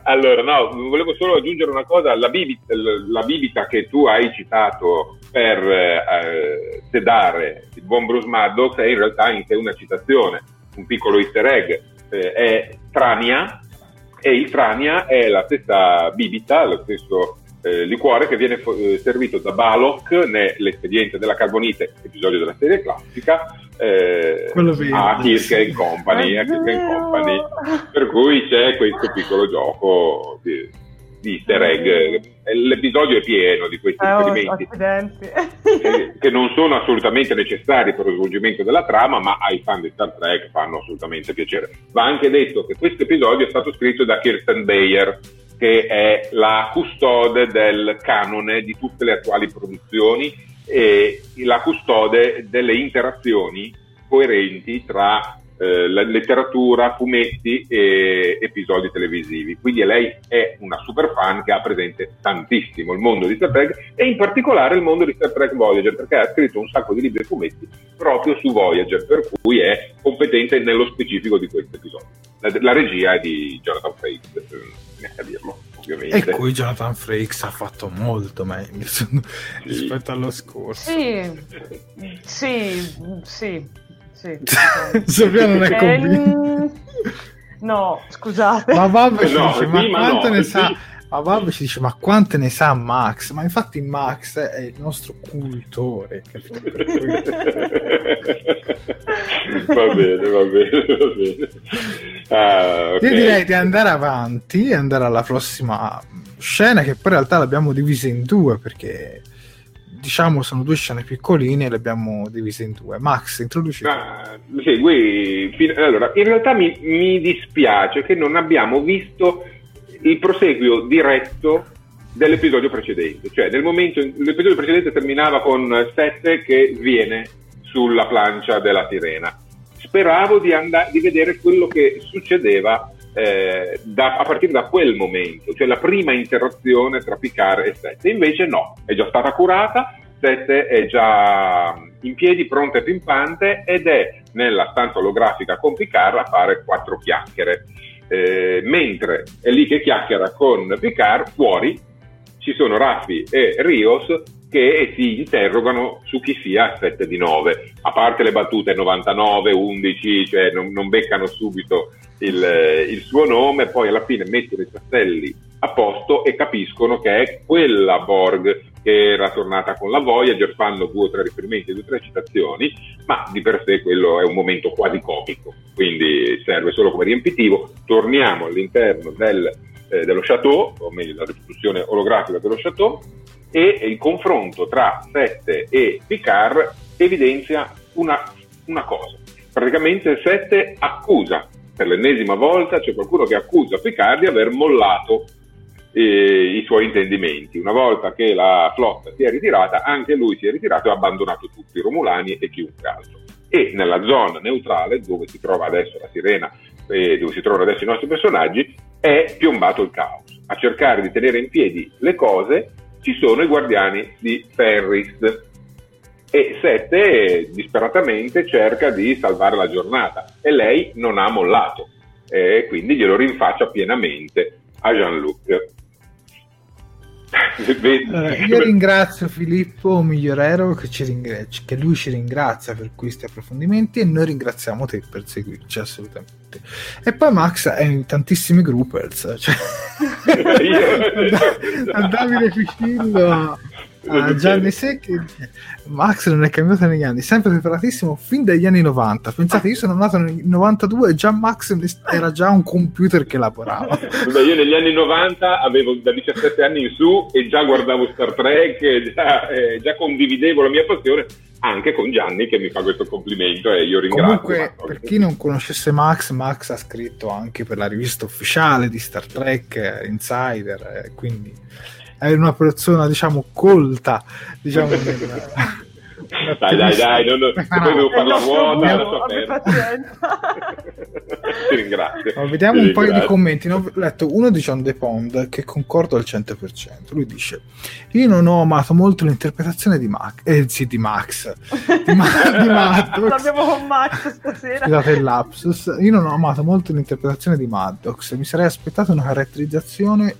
Allora, no, volevo solo aggiungere una cosa: la bibita, la bibita che tu hai citato per eh, sedare il buon Bruce Maddox è in realtà anche una citazione, un piccolo easter egg. Eh, è Trania, e il Trania è la stessa bibita, lo stesso eh, liquore che viene eh, servito da Balok nell'espediente della carbonite, episodio della serie classica, eh, a Kirk Company, a Kirk Company, per cui c'è questo piccolo gioco di, di easter egg. L'episodio è pieno di questi eh, esperimenti che, *laughs* che, non sono assolutamente necessari per lo svolgimento della trama, ma ai fan di Star Trek fanno assolutamente piacere. Va anche detto che questo episodio è stato scritto da Kirsten Bayer, che è la custode del canone di tutte le attuali produzioni e la custode delle interazioni coerenti tra eh, letteratura, fumetti e episodi televisivi. Quindi lei è una super fan che ha presente tantissimo il mondo di Star Trek e in particolare il mondo di Star Trek Voyager perché ha scritto un sacco di libri e fumetti proprio su Voyager, per cui è competente nello specifico di questo episodio. La, la regia è di Jonathan Frakes, neanche a dirlo. Ovviamente. E qui Jonathan Frakes ha fatto molto meglio *laughs* sì. rispetto allo scorso. Sì, sì, sì. sì. *laughs* Sofia non è eh, convinto. No, scusate. Ma vabbè, no, dice, ma quanto no, ne sa? Ma Valve ci dice: Ma quante ne sa Max? Ma infatti, Max è il nostro cultore. *laughs* va bene, va bene, va bene. Ah, okay. Io direi di andare avanti e andare alla prossima scena, che poi in realtà l'abbiamo divisa in due perché diciamo sono due scene piccoline e le abbiamo divise in due. Max, introduci. Ah, segui. Allora, in realtà mi, mi dispiace che non abbiamo visto il proseguio diretto dell'episodio precedente, cioè nel momento in, l'episodio precedente terminava con Sette che viene sulla plancia della sirena. Speravo di, and- di vedere quello che succedeva eh, da, a partire da quel momento, cioè la prima interazione tra Picard e Sette. Invece no, è già stata curata, Sette è già in piedi, pronta e pimpante ed è nella stanza olografica con Picard a fare quattro chiacchiere eh, mentre è lì che chiacchiera con Picard, fuori ci sono Raffi e Rios che si interrogano su chi sia 7 di 9, a parte le battute 99, 11, cioè non, non beccano subito il, il, suo nome, poi alla fine mettono i tasselli a posto e capiscono che è quella Borg che era tornata con la Voyager, fanno due o tre riferimenti, due o tre citazioni, ma di per sé quello è un momento quasi comico, quindi serve solo come riempitivo. Torniamo all'interno del, eh, dello chateau, o meglio la riproduzione olografica dello chateau, e il confronto tra Sette e Picard evidenzia una, una cosa. Praticamente Sette accusa, per l'ennesima volta c'è qualcuno che accusa Picard di aver mollato i suoi intendimenti. Una volta che la flotta si è ritirata, anche lui si è ritirato e ha abbandonato tutti, i Romulani e chiunque altro. E nella zona neutrale, dove si trova adesso la sirena, eh, dove si trovano adesso i nostri personaggi, è piombato il caos. A cercare di tenere in piedi le cose ci sono i guardiani di Ferris. E Sette disperatamente cerca di salvare la giornata e lei non ha mollato e quindi glielo rinfaccia pienamente a Jean-Luc. Allora, io ringrazio Filippo Migliorero che, ringrazia, che, lui ci ringrazia per questi approfondimenti e noi ringraziamo te per seguirci assolutamente. E poi Max è in tantissimi groupers, cioè... *laughs* *laughs* a Davide Ficillo a Gianni Secchi Max non è cambiato negli anni sempre preparatissimo fin dagli anni 90 pensate io sono nato nel 92 e già Max era già un computer che lavorava. Io negli anni 90 avevo da 17 anni in su e già guardavo Star Trek e già, eh, già condividevo la mia passione anche con Gianni che mi fa questo complimento e io ringrazio. Comunque, per chi non conoscesse Max, Max ha scritto anche per la rivista ufficiale di Star Trek eh, Insider, eh, quindi è una persona diciamo colta diciamo *laughs* nel, dai dai dai non, non, *laughs* poi devo farla vuota *laughs* ti ringrazio. Allora, vediamo ti un paio di commenti. Ne ho letto uno di John De Pond che concordo al 100% lui dice io non ho amato molto l'interpretazione di Max eh sì di Max di, Ma- di Maddox l'abbiamo con Max stasera. Scusate il lapsus. Io non ho amato molto l'interpretazione di Maddox. Mi sarei aspettato una caratterizzazione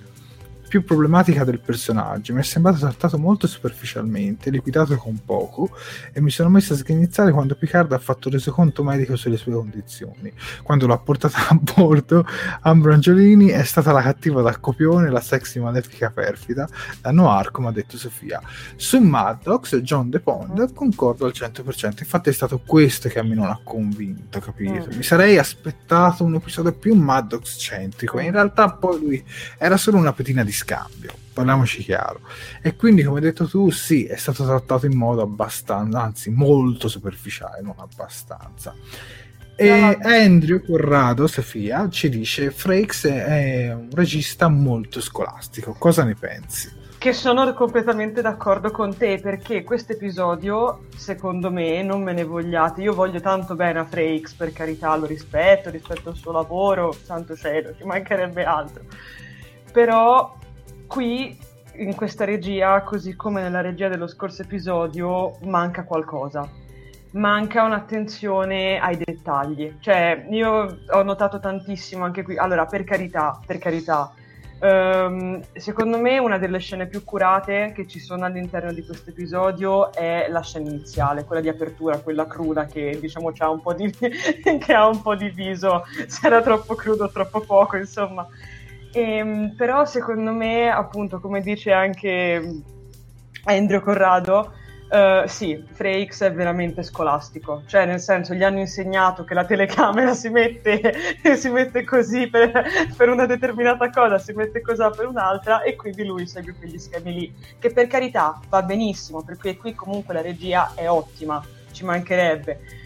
più problematica del personaggio. Mi è sembrato trattato molto superficialmente, liquidato con poco, e mi sono messo a sghignazzare quando Picard ha fatto resoconto medico sulle sue condizioni. Quando l'ha portata a bordo, Ambro Angiolini è stata la cattiva da copione, la sexy malefica perfida, da Noir, come ha detto Sofia. Su Maddox, John De Pond, concordo al 100%. Infatti è stato questo che a me non ha convinto, capito? Mm. Mi sarei aspettato un episodio più Maddox centrico, in realtà poi lui era solo una petina di scambio, parliamoci chiaro. E quindi, come hai detto tu, sì, è stato trattato in modo abbastanza, anzi molto superficiale, non abbastanza. E Andrew Corrado, Sofia, ci dice Frakes è un regista molto scolastico. Cosa ne pensi? Che sono completamente d'accordo con te perché questo episodio, secondo me, non me ne vogliate. Io voglio tanto bene a Frakes, per carità, lo rispetto, rispetto al suo lavoro, santo cielo, ci mancherebbe altro. Però qui in questa regia, così come nella regia dello scorso episodio, manca qualcosa. Manca un'attenzione ai dettagli. Cioè, io ho notato tantissimo anche qui. Allora, per carità, per carità. Um, secondo me una delle scene più curate che ci sono all'interno di questo episodio è la scena iniziale, quella di apertura, quella cruda che diciamo ha un po' di, *laughs* che ha un po' diviso se era troppo crudo o troppo poco, insomma. E, ehm, però secondo me, appunto, come dice anche Andrew Corrado, uh, sì, Frakes è veramente scolastico, cioè nel senso gli hanno insegnato che la telecamera si mette, *laughs* si mette così per, per, una determinata cosa, si mette così per un'altra e quindi lui segue quegli schemi lì, che per carità va benissimo, perché qui comunque la regia è ottima, ci mancherebbe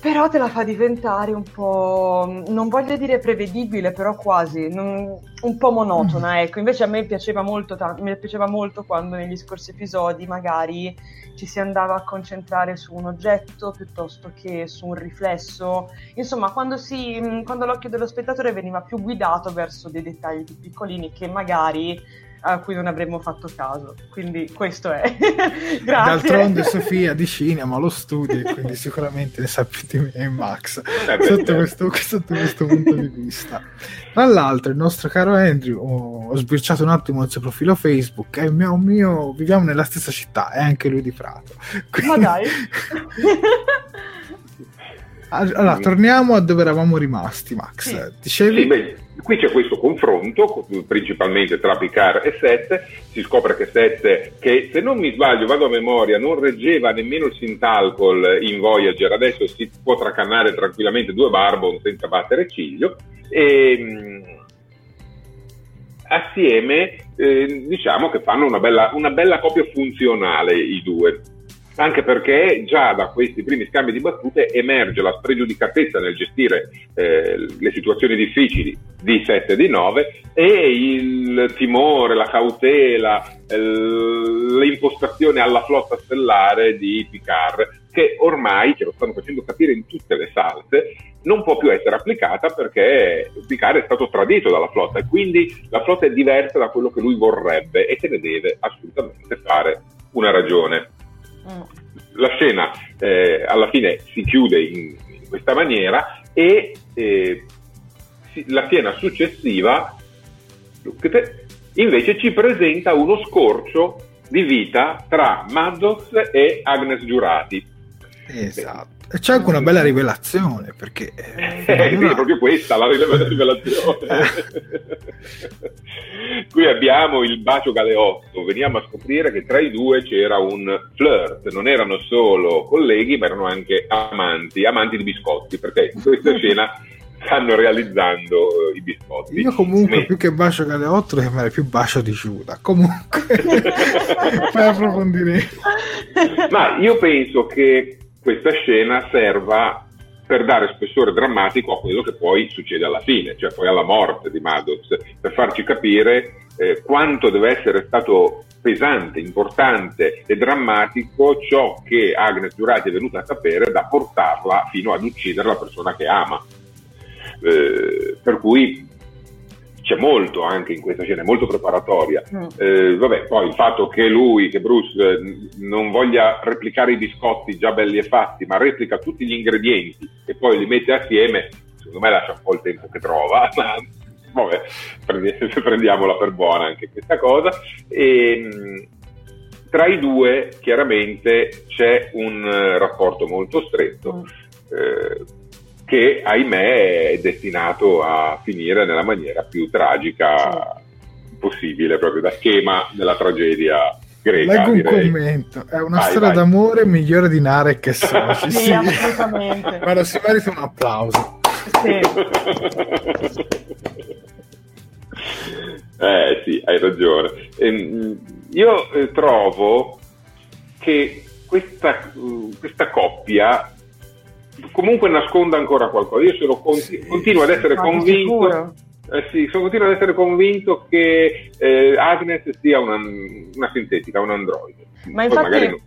però te la fa diventare un po', non voglio dire prevedibile, però quasi, non, un po' monotona, mm. ecco. Invece a me piaceva molto, mi piaceva molto quando negli scorsi episodi magari ci si andava a concentrare su un oggetto piuttosto che su un riflesso. Insomma, quando, si, quando l'occhio dello spettatore veniva più guidato verso dei dettagli più piccolini che magari a cui non avremmo fatto caso. Quindi questo è. *laughs* Grazie. D'altronde Sofia di cinema lo studia e quindi sicuramente ne sa più di me e Max sotto, questo, sotto questo punto di vista. Tra l'altro il nostro caro Andrew, ho, ho sbirciato un attimo il suo profilo Facebook, è mio, mio, viviamo nella stessa città, è anche lui di Prato. Quindi... Ma dai! *laughs* *laughs* allora, torniamo a dove eravamo rimasti, Max. Dicevi... Sì, beh Qui c'è questo confronto principalmente tra Picard e Sette, si scopre che Sette, che se non mi sbaglio, vado a memoria, non reggeva nemmeno il Sintalcol in Voyager, adesso si può tracannare tranquillamente due Barbon senza battere ciglio, e mh, assieme eh, diciamo che fanno una bella, una bella coppia funzionale i due. Anche perché già da questi primi scambi di battute emerge la spregiudicatezza nel gestire eh, le situazioni difficili di 7 e di 9 e il timore, la cautela, eh, l'impostazione alla flotta stellare di Picard che ormai, ce lo stanno facendo capire in tutte le salse, non può più essere applicata perché Picard è stato tradito dalla flotta e quindi la flotta è diversa da quello che lui vorrebbe e se ne deve assolutamente fare una ragione. La scena eh, alla fine si chiude in, in questa maniera e eh, si, la scena successiva invece ci presenta uno scorcio di vita tra Maddox e Agnes Giurati. Esatto. E c'è anche una bella rivelazione perché eh, *laughs* eh, sì, è proprio questa la rivelazione. *laughs* Qui abbiamo il bacio galeotto, veniamo a scoprire che tra i due c'era un flirt, non erano solo colleghi ma erano anche amanti, amanti di biscotti, perché in questa *laughs* scena stanno realizzando eh, i biscotti. Io comunque Me... più che bacio galeotto lo chiamerei più bacio di Giuda. Comunque, per approfondire. Ma io penso che questa scena serva per dare spessore drammatico a quello che poi succede alla fine, cioè poi alla morte di Maddox, per farci capire eh, quanto deve essere stato pesante, importante e drammatico ciò che Agnes Giurati è venuta a sapere da portarla fino ad uccidere la persona che ama. Eh, per cui c'è molto anche in questa scena, è molto preparatoria. Mm. Eh, vabbè, poi il fatto che lui, che Bruce, eh, non voglia replicare i biscotti già belli e fatti, ma replica tutti gli ingredienti e poi li mette assieme, secondo me lascia un po' il tempo che trova, ma *laughs* vabbè, *laughs* prendiamola per buona anche questa cosa. E, ehm, tra i due chiaramente c'è un eh, rapporto molto stretto. Mm. Eh, che ahimè è destinato a finire nella maniera più tragica possibile, proprio da schema della tragedia greca. Leggo un direi. commento, è una vai, storia vai. d'amore migliore di Narek e Soci. *laughs* sì, sì, assolutamente. *laughs* Guarda, si merita un applauso. Sì. *laughs* eh sì, hai ragione. Ehm, io eh, trovo che questa, questa coppia comunque nasconda ancora qualcosa. Io sono conti- continuo ad essere convinto. Eh sì, sono continuo ad essere convinto che eh, Agnes sia una, una, sintetica, un androide. Ma infatti, non...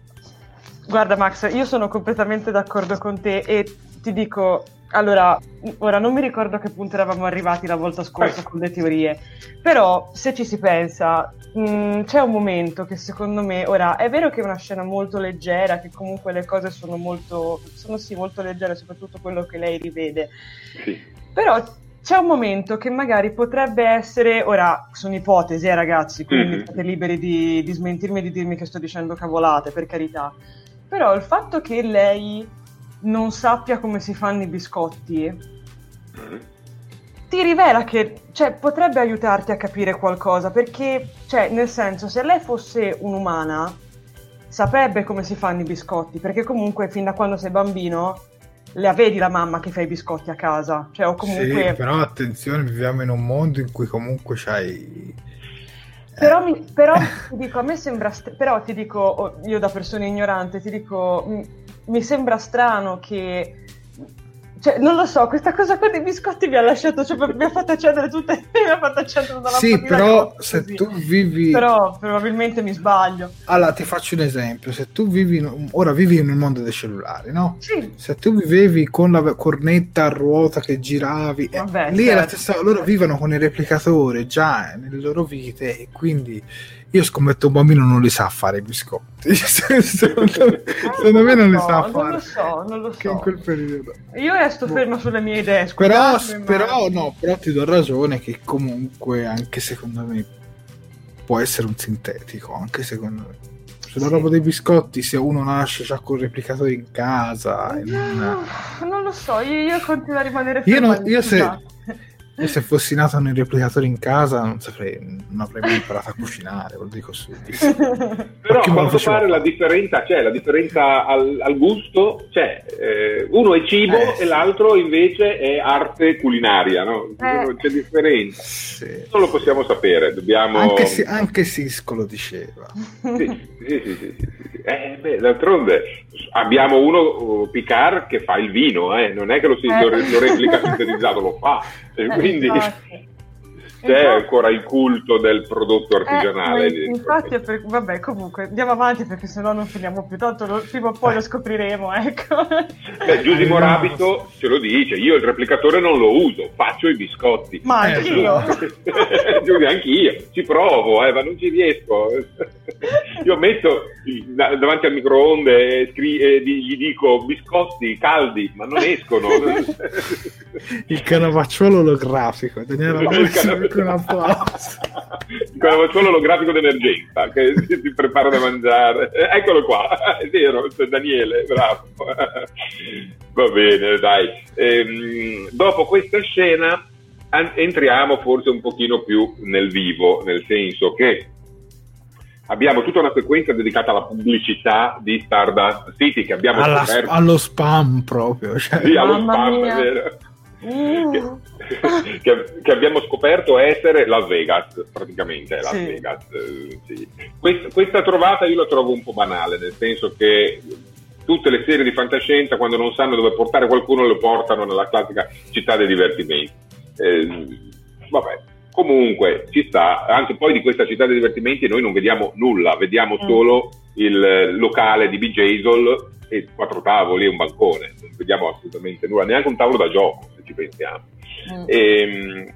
guarda Max, io sono completamente d'accordo con te e ti dico, allora, ora non mi ricordo a che punto eravamo arrivati la volta scorsa eh. con le teorie, però se ci si pensa, mh, mm, c'è un momento che secondo me, ora è vero che è una scena molto leggera, che comunque le cose sono molto, sono sì molto leggere, soprattutto quello che lei rivede, sì. però c'è un momento che magari potrebbe essere, ora sono ipotesi eh ragazzi, quindi mm-hmm. siete liberi di, di smentirmi e di dirmi che sto dicendo cavolate, per carità, però il fatto che lei non sappia come si fanno i biscotti, mm. ti rivela che cioè, potrebbe aiutarti a capire qualcosa, perché, cioè, nel senso, se lei fosse un'umana, saprebbe come si fanno i biscotti, perché comunque fin da quando sei bambino la vedi la mamma che fa i biscotti a casa, cioè, o comunque... Sì, però attenzione, viviamo in un mondo in cui comunque c'hai... Però, mi, però ti dico, a me sembra, st- però ti dico, io da persona ignorante, ti dico, mi sembra strano che cioè, non lo so, questa cosa qua dei biscotti mi ha lasciato, cioè, mi ha fatto accendere tutte, mi ha fatto accendere *laughs* dalla Sì, però se tu vivi... Però probabilmente mi sbaglio. Allora, ti faccio un esempio, se tu vivi, ora vivi nel mondo dei cellulari, no? Sì. Se tu vivevi con la cornetta a ruota che giravi, eh, Vabbè, lì certo. è la certo. stessa, loro vivono con il replicatore già nelle loro vite e quindi io scommetto un bambino non li sa fare i biscotti. *laughs* secondo, me non li sa fare. Non lo so, non lo so. Che in quel periodo. Io resto boh. fermo sulle mie idee. Però, però, no, però ti do ragione che comunque anche secondo me può essere un sintetico, anche secondo me. Sulla sì. roba dei biscotti, se uno nasce già con il replicatore in casa. No, non... non... lo so, io, io continuo a rimanere fermo. Io, no, io se Io se fossi nato nel replicatore in casa non saprei, non avrei mai imparato a cucinare, lo dico subito. Però a quanto pare la differenza c'è, la differenza al, al gusto c'è. Eh, uno è cibo eh, e l'altro invece è arte culinaria, no? Eh. C'è differenza. Sì. Non lo possiamo sapere, dobbiamo... Anche, si, anche Sisco lo diceva. Sì, sì, sì, sì, sì. Eh, beh, d'altronde abbiamo uno, Picard, che fa il vino, eh? non è che lo, si, lo, lo replica sintetizzato, lo fa. *laughs* Quindi c'è ancora il culto del prodotto artigianale. Eh, infatti, per, vabbè, comunque andiamo avanti perché sennò non finiamo più. Tanto lo, prima o poi lo scopriremo. Ecco. Beh, Giusimo Rabito ce lo dice: io il replicatore non lo uso, faccio i biscotti. Ma anch'io, Giulia, *laughs* anch'io ci provo, eh, ma non ci riesco. *laughs* io metto davanti al microonde e, scri- e gli dico biscotti caldi, ma non escono. *laughs* il canavacciolo olografico. Daniele, anche un applauso. Solo lo grafico d'emergenza che *laughs* si prepara da mangiare. Eccolo qua, *laughs* è vero, Daniele, bravo. *laughs* Va bene, dai. Ehm, dopo questa scena entriamo forse un pochino più nel vivo, nel senso che abbiamo tutta una sequenza dedicata alla pubblicità di Stardust City che abbiamo Alla, scoperto. allo spam proprio cioè. sì, allo Mamma spam mia. è vero Uh. Che, che, abbiamo scoperto essere Las Vegas, praticamente Las sì. Vegas. Eh, sì. questa, questa, trovata io la trovo un po' banale, nel senso che tutte le serie di fantascienza quando non sanno dove portare qualcuno lo portano nella classica città dei divertimenti. Eh, vabbè, comunque ci sta, anche poi di questa città dei divertimenti noi non vediamo nulla, vediamo mm. solo il locale di BJSOL e quattro tavoli e un bancone, non vediamo assolutamente nulla, neanche un tavolo da gioco se ci pensiamo. Mm. E, ehm,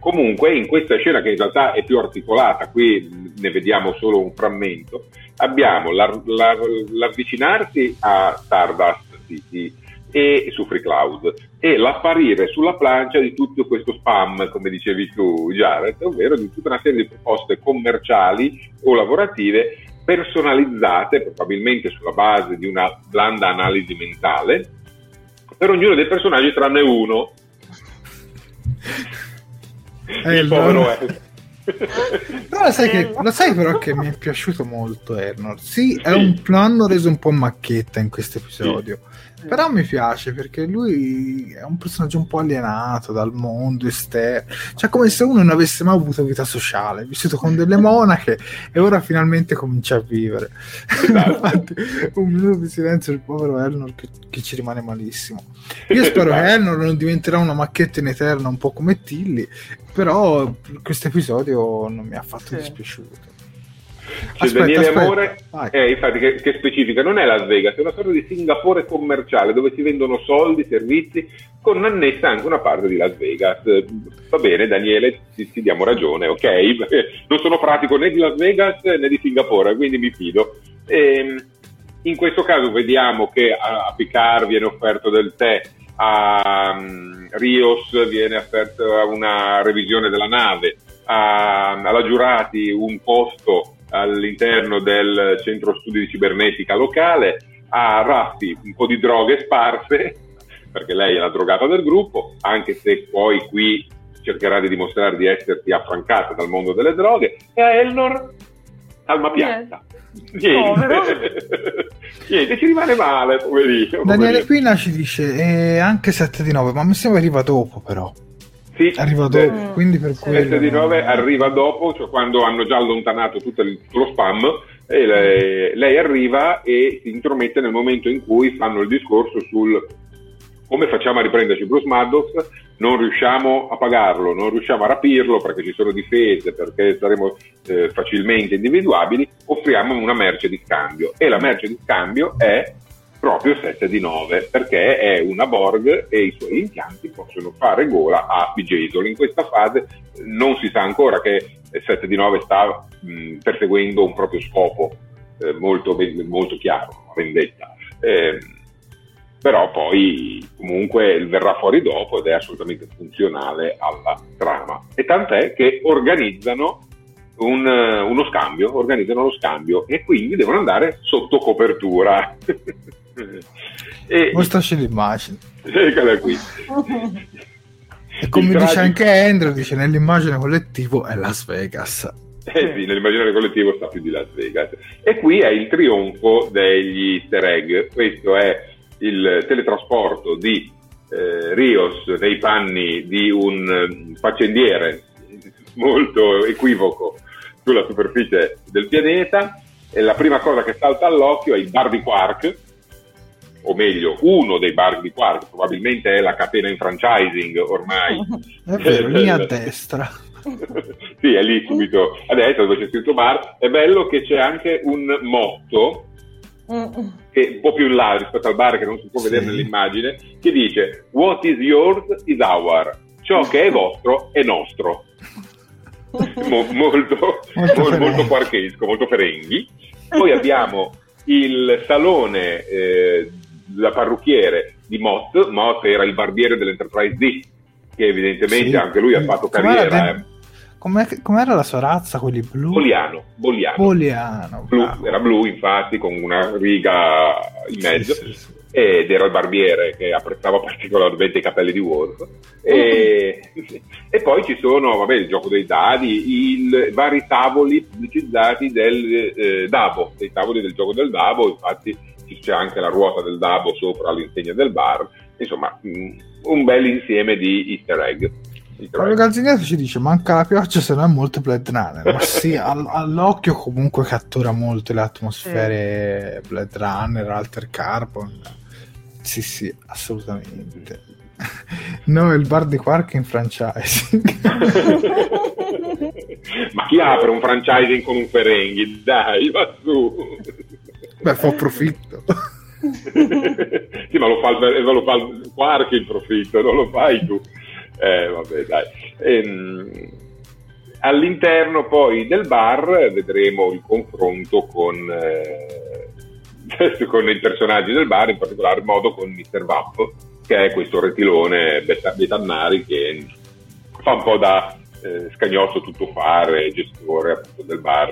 comunque in questa scena che in realtà è più articolata, qui ne vediamo solo un frammento, abbiamo la, la, l'avvicinarsi a Stardust City e su Free Cloud e l'apparire sulla plancia di tutto questo spam, come dicevi tu Jared, ovvero di tutta una serie di proposte commerciali o lavorative personalizzate, probabilmente sulla base di una blanda analisi mentale, per ognuno dei personaggi tranne uno. Eh, il povero *laughs* è. Però lo sai, che, lo sai però che mi è piaciuto molto Ernor. Sì, è un, lo hanno reso un po' macchetta in questo episodio. Sì però mi piace perché lui è un personaggio un po' alienato dal mondo esterno. Cioè, come se uno non avesse mai avuto vita sociale, vissuto con delle *laughs* monache e ora finalmente comincia a vivere. Esatto. *laughs* Infatti, un minuto di silenzio il povero Elnor che, che ci rimane malissimo. Io spero che Elnor non diventerà una macchietta in eterna un po' come Tilly, però questo episodio non mi ha fatto sì. dispiaciuto. C'è aspetta, Daniele aspetta. Amore, eh, infatti, che, che, specifica, non è Las Vegas, è una sorta di Singapore commerciale dove si vendono soldi, servizi, con annessa anche una parte di Las Vegas. Va bene, Daniele, ti, ti diamo ragione, ok? *laughs* Non sono pratico né di Las Vegas né di Singapore, quindi mi fido. E, ehm, in questo caso vediamo che a, a Picard viene offerto del tè, a um, Rios viene offerta una revisione della nave, a, alla Giurati un posto all'interno del centro studi di cibernetica locale, a Raffi un po' di droghe sparse, *laughs* perché lei è la drogata del gruppo, anche se poi qui cercherà di dimostrare di essersi affrancata dal mondo delle droghe, e a Elnor calma piatta. Niente. *laughs* Niente, ci rimane male, poverino. Daniele Quina ci dice eh, anche 7 di 9, ma mi sembra arriva dopo però. Sì, arriva dopo, eh, quindi per quello... 7 di 9 arriva dopo, cioè quando hanno già allontanato tutto, il, tutto lo spam, e lei, lei, arriva e si intromette nel momento in cui fanno il discorso sul come facciamo a riprenderci Bruce Maddox, non riusciamo a pagarlo, non riusciamo a rapirlo perché ci sono difese, perché saremo eh, facilmente individuabili, offriamo una merce di scambio. E la merce di scambio è proprio 7 di 9 perché è una Borg e i suoi impianti possono fare gola a Jason. In questa fase non si sa ancora che 7 di 9 sta mh, perseguendo un proprio scopo eh, molto, molto chiaro, vendetta. Eh, però poi comunque verrà fuori dopo ed è assolutamente funzionale alla trama. E tant'è che organizzano un, uno scambio, organizzano lo scambio e quindi devono andare sotto copertura. *laughs* e, Mostraci l'immagine. *laughs* Eccola qui. E come Il dice tragico- anche Andrew, dice nell'immagine collettivo è Las Vegas. Eh sì, nell'immaginario collettivo sta più di Las Vegas. E qui è il trionfo degli easter egg. Questo è il teletrasporto di eh, Rios nei panni di un eh, faccendiere molto equivoco sulla superficie del pianeta. E la prima cosa che salta all'occhio è il bar di Quark, o meglio, uno dei bar di Quark, probabilmente è la catena in franchising ormai. *laughs* È vero, *laughs* lì a destra. *laughs* sì, è lì subito a destra dove c'è scritto bar. È bello che c'è anche un motto Mm. che è un po' più in là rispetto al bar che non si può Sì. vedere nell'immagine, che dice What is yours is our. Ciò che è vostro è nostro. *laughs* Mo- molto, Molto molto, Ferenghi. molto quarchesco, molto ferenghi. Poi abbiamo il salone eh, da parrucchiere di Mott. Mott era il barbiere dell'Enterprise D, che evidentemente Sì. anche lui ha fatto Com'era carriera. de- eh. com'è- com'era la sua razza, quelli blu? Boliano, Boliano. Boliano. Blu, era blu infatti con una riga in mezzo sì, sì. Ed era il barbiere che apprezzava particolarmente i capelli di Worf e, *laughs* e poi ci sono vabbè, il gioco dei dadi i vari tavoli pubblicizzati del eh, Dabo dei tavoli del gioco del Dabo infatti c'è anche la ruota del Dabo sopra l'insegna del bar. Insomma mh, un bel insieme di easter egg Fabio egg. Calzigneto ci dice manca la pioggia se no è molto Blade Runner. Ma sì *laughs* al- all'occhio comunque cattura molto le atmosfere Blade Runner Alter Carbon. Sì sì assolutamente. *laughs* No il bar di Quark in franchising. *laughs* Ma chi apre un franchising con un Ferenghi? Dai va su. Beh fa profitto. Sì, ma lo fa, il, lo fa il Quark il profitto, non lo fai tu. Eh, vabbè, dai. Ehm, all'interno poi del bar vedremo il confronto con, eh, *laughs* con i personaggi del bar, in particolar modo con Mr. Vapp, che è questo retilone beta- betannari che fa un po' da eh, scagnozzo tuttofare, gestore appunto del bar,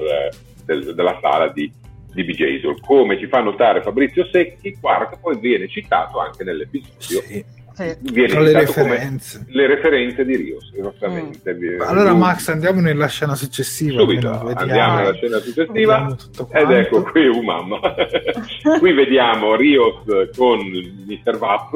del- della sala di, di BJ Soul. Come ci fa notare Fabrizio Secchi, Quark poi viene citato anche nell'episodio. sì. Sì. Viene Tra le referenze. le referenze di Rios, esattamente. Viene- allora lui- Max andiamo nella scena successiva Subito, almeno vediamo- andiamo nella scena successiva ed ecco qui un mamma. *laughs* qui vediamo Rios con Mr. Vapp,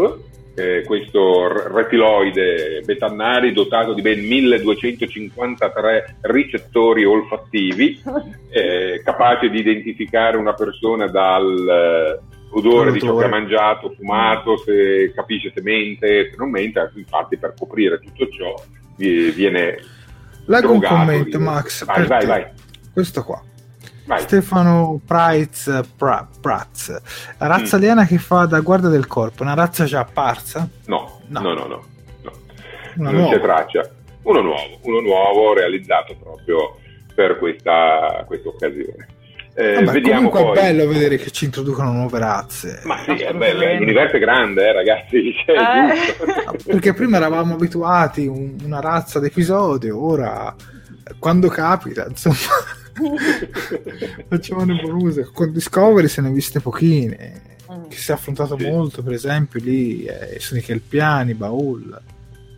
eh, questo retiloide betannari dotato di ben 1253 ricettori olfattivi, *laughs* eh, capace di identificare una persona dal eh, odore di ciò che ha mangiato, fumato, se capisce se mente, se non mente, infatti per coprire tutto ciò vi- viene leggo un commento Rios. Max Vai, vai, vai. questo qua vai. Stefano Price Pra- Pratz la razza Mm. aliena che fa da guardia del corpo una razza già apparsa No, No. no, no, no. no. Non nuova. c'è traccia. Uno nuovo, uno nuovo realizzato proprio per questa, questa occasione. Eh, Vabbè, vediamo comunque poi. è bello vedere che ci introducono nuove razze Ma sì, è bello, l'universo è grande, eh, ragazzi. *laughs* Cioè, è Eh. giusto. perché prima eravamo abituati un- una razza d'episodio ora quando capita insomma *laughs* facciamo le bonuse con Discovery se ne ho viste pochine Mm. che si è affrontato Sì. molto per esempio lì eh, sono i Kelpiani, Baul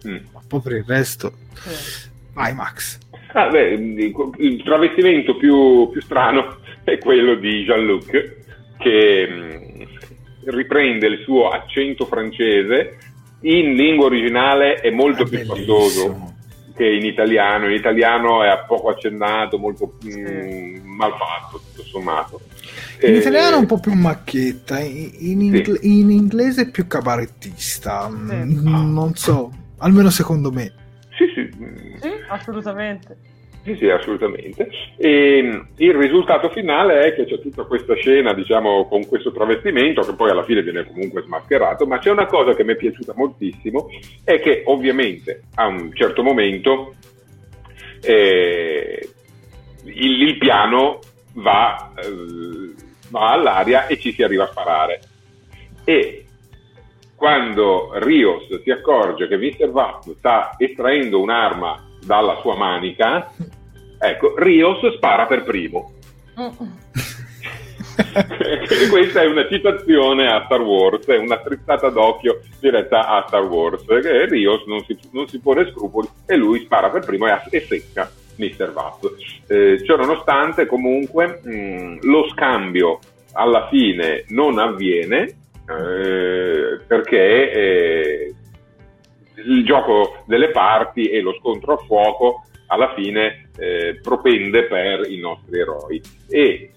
Mm. ma poi per il resto Sì. vai Max Ah, beh, il il travestimento più, più strano è quello di Jean-Luc che mh, riprende il suo accento francese in lingua originale è molto È più spastoso che in italiano. In italiano è poco accennato, molto mh, Sì. mal fatto, tutto sommato. in Eh, italiano è un po' più macchietta in, in ingle- in inglese è più cabarettista Mm, Ah. non so almeno secondo me Sì, sì, Sì, assolutamente. Sì, sì, assolutamente. E mh, il risultato finale è che c'è tutta questa scena, diciamo, con questo travestimento, che poi alla fine viene comunque smascherato, ma c'è una cosa che mi è piaciuta moltissimo, è che ovviamente a un certo momento eh, il, il piano va, eh, va all'aria e ci si arriva a sparare. E quando Rios si accorge che Mr. Vapp sta estraendo un'arma dalla sua manica, ecco, Rios spara per primo. Mm. *laughs* questa è una citazione a Star Wars, è una strizzata d'occhio diretta a Star Wars. Che Rios non si, non si pone scrupoli e lui spara per primo e, e secca Mr. Vapp. Eh, ciò nonostante, comunque, mh, lo scambio alla fine non avviene eh, perché eh, il gioco delle parti e lo scontro a fuoco alla fine eh, propende per i nostri eroi. E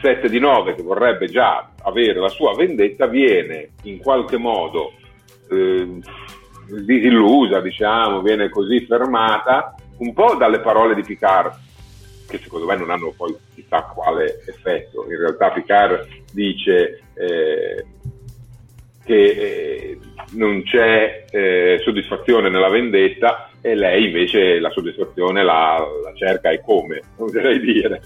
7 di 9, che vorrebbe già avere la sua vendetta, viene in qualche modo eh, disillusa, diciamo, viene così fermata un po' dalle parole di Picard, che secondo me non hanno poi chissà quale effetto. In realtà Picard dice eh, che eh, non c'è eh, soddisfazione nella vendetta e lei invece la soddisfazione la, la cerca e come, *laughs* oserei dire.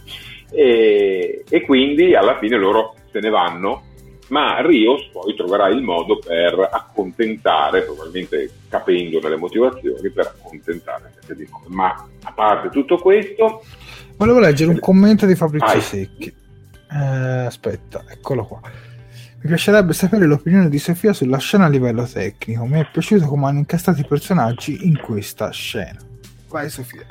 E, e quindi alla fine loro se ne vanno ma Rios poi troverà il modo per accontentare, probabilmente capendo le motivazioni, per accontentare di nuovo. Ma a parte tutto questo... Volevo leggere un commento di Fabrizio. Secchi. Eh, aspetta, eccolo qua. Mi piacerebbe sapere l'opinione di Sofia sulla scena a livello tecnico. Mi è piaciuto come hanno incastrato i personaggi in questa scena. Vai Sofia.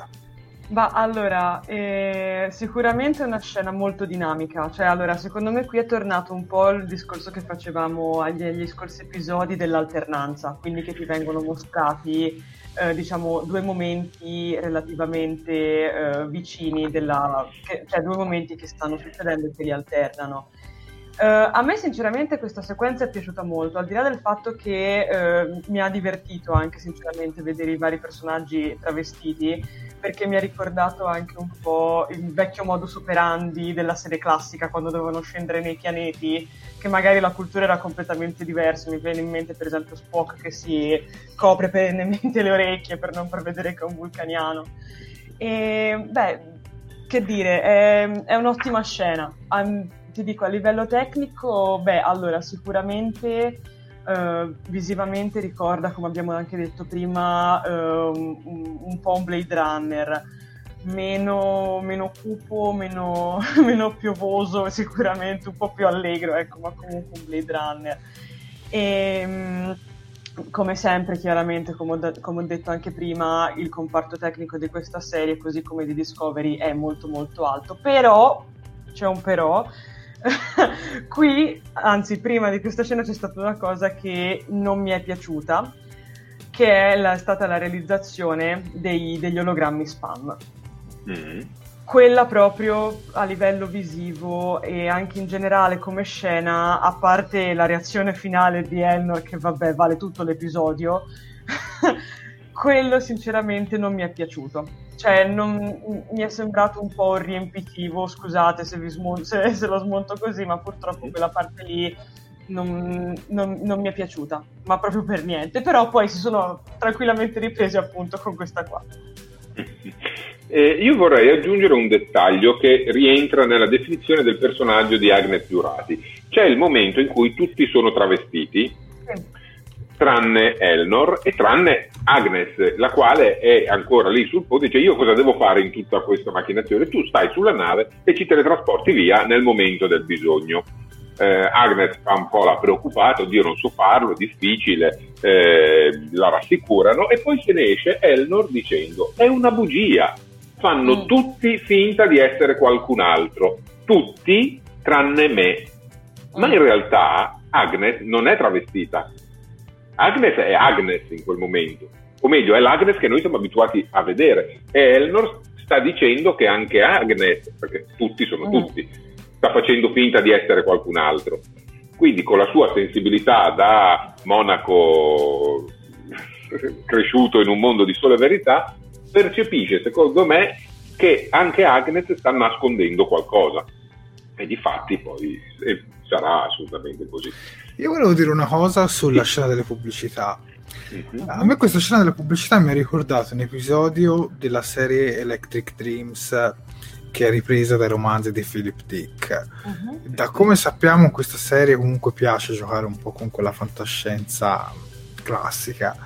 Ma allora, eh, sicuramente è una scena molto dinamica, cioè allora secondo me qui è tornato un po' il discorso che facevamo agli, agli scorsi episodi dell'alternanza, quindi che ti vengono mostrati eh, diciamo due momenti relativamente eh, vicini, della, che, cioè due momenti che stanno succedendo e che li alternano. Uh, a me sinceramente questa sequenza è piaciuta molto, al di là del fatto che uh, mi ha divertito anche sinceramente vedere i vari personaggi travestiti, perché mi ha ricordato anche un po' il vecchio modus operandi della serie classica quando dovevano scendere nei pianeti, che magari la cultura era completamente diversa. Mi viene in mente per esempio Spock che si copre perennemente *laughs* le orecchie per non far vedere che è un vulcaniano. E beh, che dire, è, è un'ottima scena. Um, ti dico, a livello tecnico, beh, allora sicuramente Uh, visivamente ricorda, come abbiamo anche detto prima, uh, un, un, po' un Blade Runner, meno, meno cupo, meno, *laughs* meno, piovoso, sicuramente un po' più allegro, ecco, ma comunque un Blade Runner. E, um, come sempre, chiaramente, come ho, de- come ho, detto anche prima, il comparto tecnico di questa serie, così come di Discovery, è molto molto alto, però, c'è un però, *laughs* Qui, anzi, prima di questa scena c'è stata una cosa che non mi è piaciuta, che è la, stata la realizzazione dei, degli ologrammi spam. Mm. Quella proprio a livello visivo e anche in generale come scena, a parte la reazione finale di Elnor, che vabbè vale tutto l'episodio, *laughs* quello sinceramente non mi è piaciuto cioè non, mi è sembrato un po' riempitivo, scusate se, smonto, se, se, lo smonto così, ma purtroppo quella parte lì non, non, non, mi è piaciuta, ma proprio per niente, però poi si sono tranquillamente ripresi appunto con questa qua. *laughs* Eh, io vorrei aggiungere un dettaglio che rientra nella definizione del personaggio di Agnes Giurati. C'è il momento in cui tutti sono travestiti, sì. Tranne Elnor e tranne Agnes, la quale è ancora lì sul ponte, dice io cosa devo fare in tutta questa macchinazione? Tu stai sulla nave e ci teletrasporti via nel momento del bisogno. Eh, Agnes fa un po' la preoccupata, oddio non so farlo, è difficile, eh, la rassicurano e poi se ne esce Elnor dicendo è una bugia, fanno mm. tutti finta di essere qualcun altro, tutti tranne me. Ma in realtà Agnes non è travestita, Agnes è Agnes in quel momento, o meglio, è l'Agnes che noi siamo abituati a vedere. E Elnor sta dicendo che anche Agnes, perché tutti sono mm. tutti, sta facendo finta di essere qualcun altro. Quindi con la sua sensibilità da monaco *laughs* cresciuto in un mondo di sole verità, percepisce, secondo me, che anche Agnes sta nascondendo qualcosa. E di fatti poi eh, sarà assolutamente così. Io volevo dire una cosa sulla scena delle pubblicità. A me questa scena delle pubblicità mi ha ricordato un episodio della serie Electric Dreams che è ripresa dai romanzi di Philip Dick. Uh-huh. Da come sappiamo in questa serie comunque piace giocare un po' con quella fantascienza classica.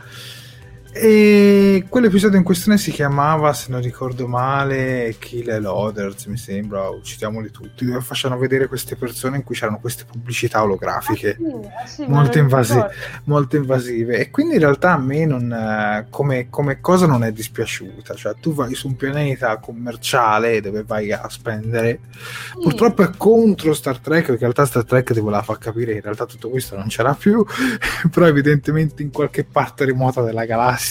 E quell'episodio in questione si chiamava, se non ricordo male, Kill and Others, mi sembra, uccidiamoli tutti, dove facevano vedere queste persone in cui c'erano queste pubblicità olografiche Ah, sì, ah, sì, molto, invasi- molto invasive. E quindi in realtà a me non, eh, come, come cosa non è dispiaciuta. Cioè, tu vai su un pianeta commerciale dove vai a spendere. Sì. Purtroppo è contro Star Trek, perché in realtà Star Trek ti voleva far capire che in realtà tutto questo non c'era più, *laughs* però evidentemente in qualche parte remota della galassia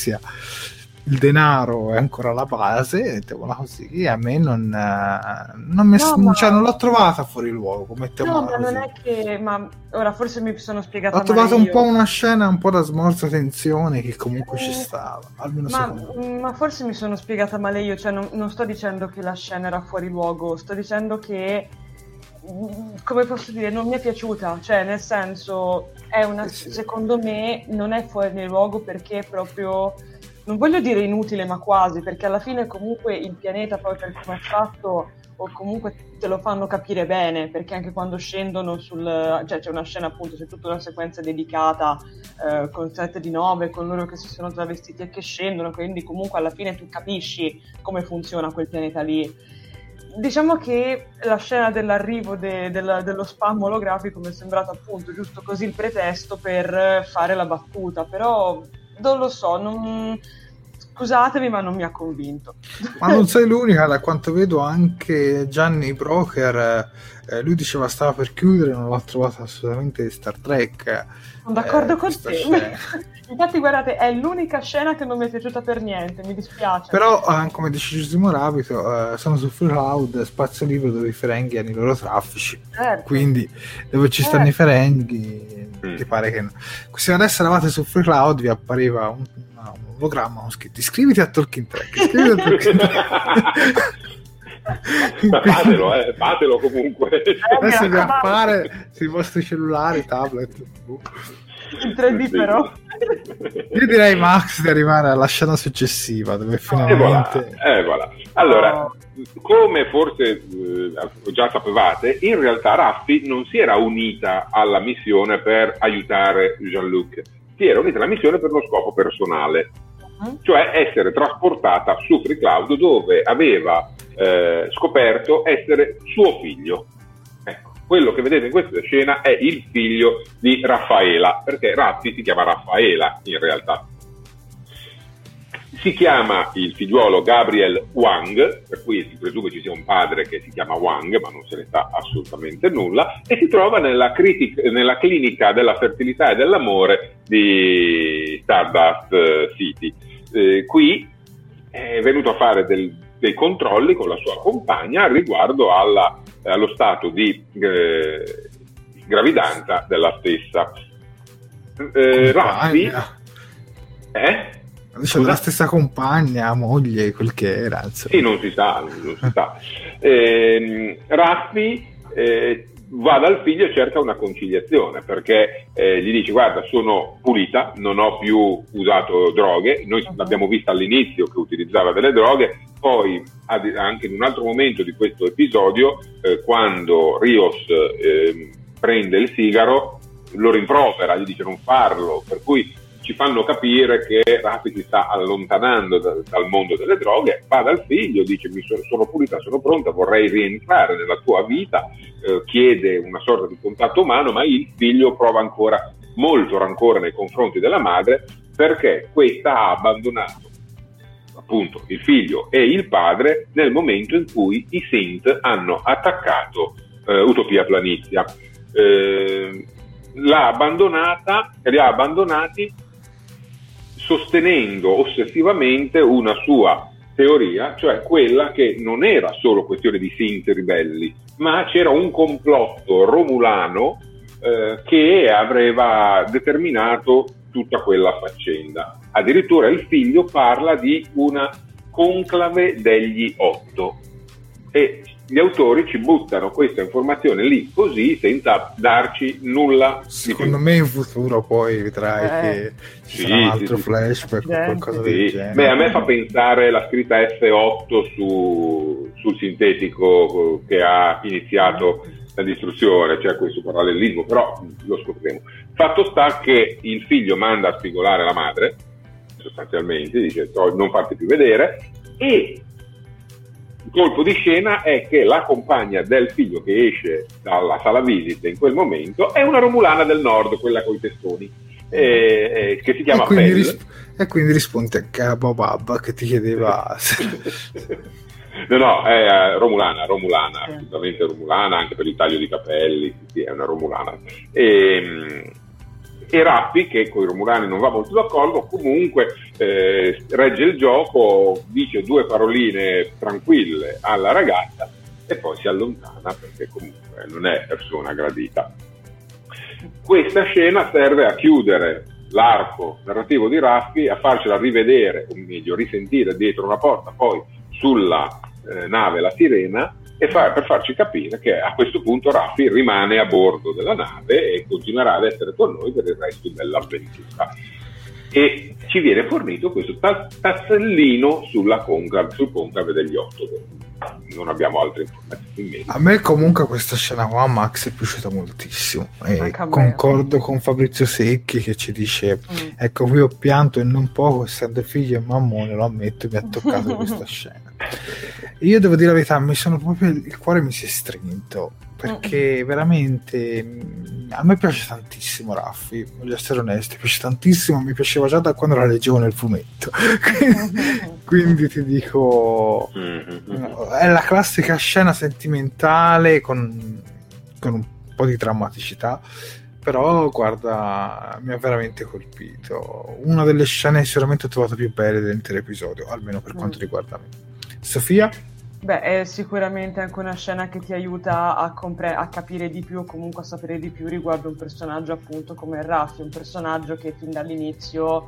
il denaro è ancora la base, mettiamola così, a me non, eh, non, mi- No, ma- cioè, non l'ho trovata fuori luogo, No, ma non è che. Ma ora forse mi sono spiegata Ho trovato un io. po' una scena un po' da smorza tensione che comunque ci Eh, stava, almeno Ma, secondo me. ma forse mi sono spiegata male io, cioè non, non sto dicendo che la scena era fuori luogo, sto dicendo che, come posso dire, non mi è piaciuta, cioè nel senso, è una, Eh sì. secondo me non è fuori luogo perché è proprio, non voglio dire inutile, ma quasi, perché alla fine comunque il pianeta poi per come è fatto o comunque te lo fanno capire bene, perché anche quando scendono sul... cioè c'è una scena appunto, c'è tutta una sequenza dedicata eh, con 7 di 9, con loro che si sono travestiti e che scendono, quindi comunque alla fine tu capisci come funziona quel pianeta lì. Diciamo che la scena dell'arrivo de- del- dello spam olografico mi è sembrata appunto giusto così il pretesto per fare la battuta, però non lo so, non... scusatemi ma non mi ha convinto. Ma non sei l'unica, da quanto vedo anche Gianni Broker, eh, lui diceva stava per chiudere, non l'ha trovato assolutamente Star Trek. Sono d'accordo eh, con te. *laughs* Infatti, guardate, è l'unica scena che non mi è piaciuta per niente, mi dispiace. Però, eh, come dice Giusimo Rabito, eh, sono su Free Cloud, spazio libero dove i ferenghi hanno i loro traffici. Certo. Quindi, dove ci Eh. stanno i ferenghi, Mm. ti pare che no. Se adesso eravate su Free Cloud, vi appariva un, un ologramma con scritto iscriviti a Talking Track. Iscriviti a Talking Ma Track. *laughs* fatelo, eh, fatelo comunque. Adesso vi appare sui vostri cellulari, tablet. In 3D Sì. però. *laughs* Io direi Max di arrivare alla scena successiva dove E voilà, finalmente e voilà. Allora, come forse eh, già sapevate, in realtà Raffi non si era unita alla missione per aiutare Jean-Luc, si era unita alla missione per uno scopo personale, Mhm. cioè essere trasportata su Free Cloud dove aveva eh, scoperto essere suo figlio. Quello che vedete in questa scena è il figlio di Raffaela, perché Raffi si chiama Raffaela in realtà. Si chiama il figliuolo Gabriel Wang, per cui si presume ci sia un padre che si chiama Wang, ma non se ne sa assolutamente nulla, e si trova nella, critic- nella clinica della fertilità e dell'amore di Stardust eh, City. Eh, qui è venuto a fare del- dei controlli con la sua compagna riguardo alla- allo stato di eh, gravidanza della stessa. Eh, Raffi, eh? Dice la stessa compagna, moglie, quel che era. insomma. Sì, non si sa, non si sa. Ehm, Raffi eh, va dal figlio e cerca una conciliazione perché eh, gli dice guarda sono pulita, non ho più usato droghe, noi Mhm. l'abbiamo vista all'inizio che utilizzava delle droghe, poi anche in un altro momento di questo episodio eh, quando Rios ehm, prende il sigaro lo rimprovera, gli dice non farlo, per cui ci fanno capire che Raffi si sta allontanando da- dal mondo delle droghe, va dal figlio, dice mi sono, sono pulita, sono pronta, vorrei rientrare nella tua vita, eh, chiede una sorta di contatto umano, ma il figlio prova ancora molto rancore nei confronti della madre perché questa ha abbandonato appunto il figlio e il padre nel momento in cui i Synth hanno attaccato eh, Utopia Planizia. Eh, l'ha abbandonata, li ha abbandonati sostenendo ossessivamente una sua teoria, cioè quella che non era solo questione di Synth ribelli, ma c'era un complotto romulano eh, che aveva determinato tutta quella faccenda. Addirittura il figlio parla di una conclave degli otto e gli autori ci buttano questa informazione lì così senza darci nulla Secondo me in futuro poi vedrai Eh. che ci Sì, sarà un sì, altro sì. flashback o Accidenti. qualcosa del Sì. genere. Beh, a me fa pensare la scritta F8 su- sul sintetico che ha iniziato la distruzione, cioè questo parallelismo, però lo scopriremo. Fatto sta che il figlio manda a spigolare la madre, sostanzialmente, dice non farti più vedere e il colpo di scena è che la compagna del figlio che esce dalla sala visita in quel momento è una romulana del nord, quella con i testoni, eh, eh, che si chiama e quindi, Pell. e quindi rispondi anche a Bob che ti chiedeva... no, no, è eh, romulana, romulana, assolutamente romulana, anche per il taglio di capelli, sì, è una romulana. E, ehm, e Rappi, che con i Romulani non va molto d'accordo, comunque eh, regge il gioco, dice due paroline tranquille alla ragazza e poi si allontana perché comunque non è persona gradita. Questa scena serve a chiudere l'arco narrativo di Raffi, a farcela rivedere, o meglio risentire dietro una porta, poi sulla eh, nave La Sirena, e far, per farci capire che a questo punto Raffi rimane a bordo della nave e continuerà ad essere con noi per il resto dell'avventura. E ci viene fornito questo tassellino sulla concave, sul concave degli otto. Non abbiamo altre informazioni. A me comunque questa scena qua, Max, è piaciuta moltissimo. E concordo con Fabrizio Secchi che ci dice, mm. ecco qui ho pianto e non poco, essendo figlio e mammone, lo ammetto, mi ha toccato *laughs* questa scena. Io devo dire la verità, mi sono proprio il cuore mi si è strinto perché mm. veramente mm, a me piace tantissimo Raffi, voglio essere onesto, mi piace tantissimo, mi piaceva già da quando la leggevo nel fumetto. *laughs* Quindi ti dico mm-hmm. è la classica scena sentimentale con, con un po' di drammaticità però guarda mi ha veramente colpito una delle scene sicuramente ho trovato più belle dell'intero episodio almeno per quanto riguarda me Sofia? Beh, è sicuramente anche una scena che ti aiuta a, compre- a, capire di più o comunque a sapere di più riguardo un personaggio appunto come Raffi, un personaggio che fin dall'inizio,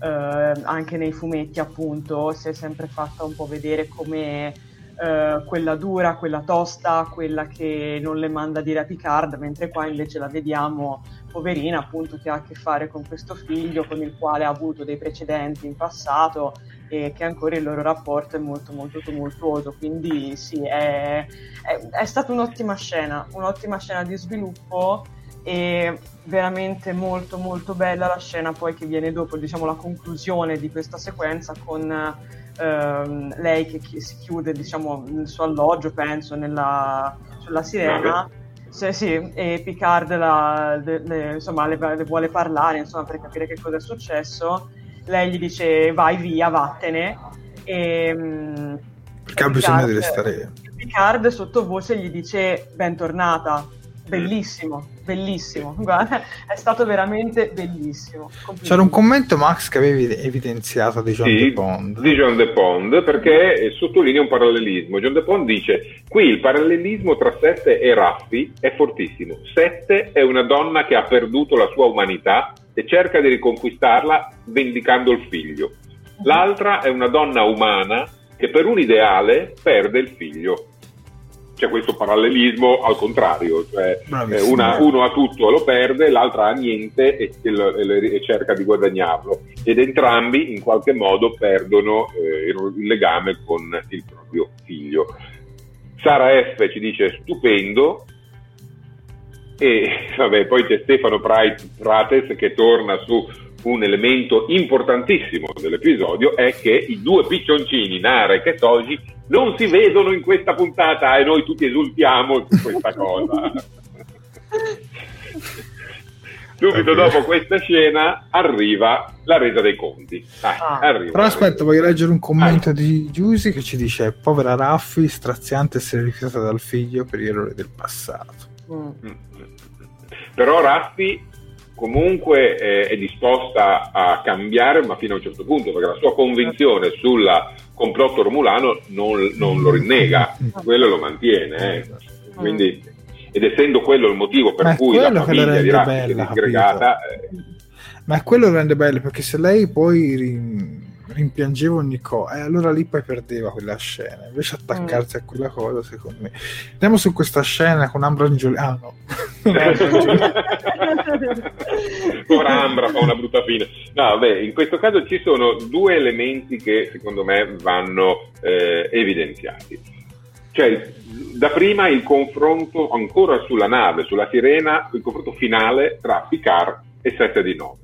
eh, anche nei fumetti appunto, si è sempre fatta un po' vedere come eh, quella dura, quella tosta, quella che non le manda dire a Picard, mentre qua invece la vediamo poverina appunto che ha a che fare con questo figlio con il quale ha avuto dei precedenti in passato e che ancora il loro rapporto è molto molto tumultuoso. Quindi sì è, è, è stata un'ottima scena un'ottima scena di sviluppo e veramente molto molto bella la scena poi che viene dopo diciamo la conclusione di questa sequenza con ehm, lei che chi- si chiude diciamo nel suo alloggio penso nella, sulla sirena sì, sì, e Picard la, le, le, insomma, le, le, vuole parlare insomma, per capire che cosa è successo lei gli dice vai via, vattene. E, mm, Perché ha bisogno di restare. Picard sottovoce gli dice bentornata, bellissimo, bellissimo. *laughs* Guarda, è stato veramente bellissimo. C'era un commento, Max, che avevi evidenziato di John sì, De Pond. Di John De Pond, perché sottolinea un parallelismo. John De Pond dice: Qui il parallelismo tra Sette e Raffi è fortissimo. Sette è una donna che ha perduto la sua umanità e cerca di riconquistarla vendicando il figlio. L'altra è una donna umana che per un ideale perde il figlio. C'è questo parallelismo al contrario, cioè eh, una, uno ha tutto e lo perde, l'altra ha niente e, e, e, cerca di guadagnarlo. Ed entrambi in qualche modo perdono eh, il legame con il proprio figlio. Sara F ci dice stupendo, e vabbè, poi c'è Stefano Prates che torna su un elemento importantissimo dell'episodio è che i due piccioncini, Nare e Toji, non si vedono in questa puntata e noi tutti esultiamo su questa *laughs* cosa. Subito dopo questa scena arriva la resa dei conti. Ah, ah. Però aspetta, voglio leggere un commento ah. di Giusy che ci dice: Povera Raffi, straziante essere rifiutata dal figlio per gli errori del passato. Mm. mm. Però Raffi comunque eh, è disposta a cambiare, ma fino a un certo punto, perché la sua convinzione sul complotto romulano non, non lo rinnega, quello lo mantiene. Eh. Quindi, ed essendo quello il motivo per cui la famiglia di Raffi è disgregata... Eh. Ma è quello che rende bello, perché se lei poi rimpiangevo ogni cosa e allora lì poi perdeva quella scena invece attaccarsi mm. a quella cosa secondo me andiamo su questa scena con Ambra Angioli ah ora *laughs* Ambra fa una brutta fine no vabbè in questo caso ci sono due elementi che secondo me vanno eh, evidenziati cioè da prima il confronto ancora sulla nave, sulla sirena, il confronto finale tra Picard e 7 di 9.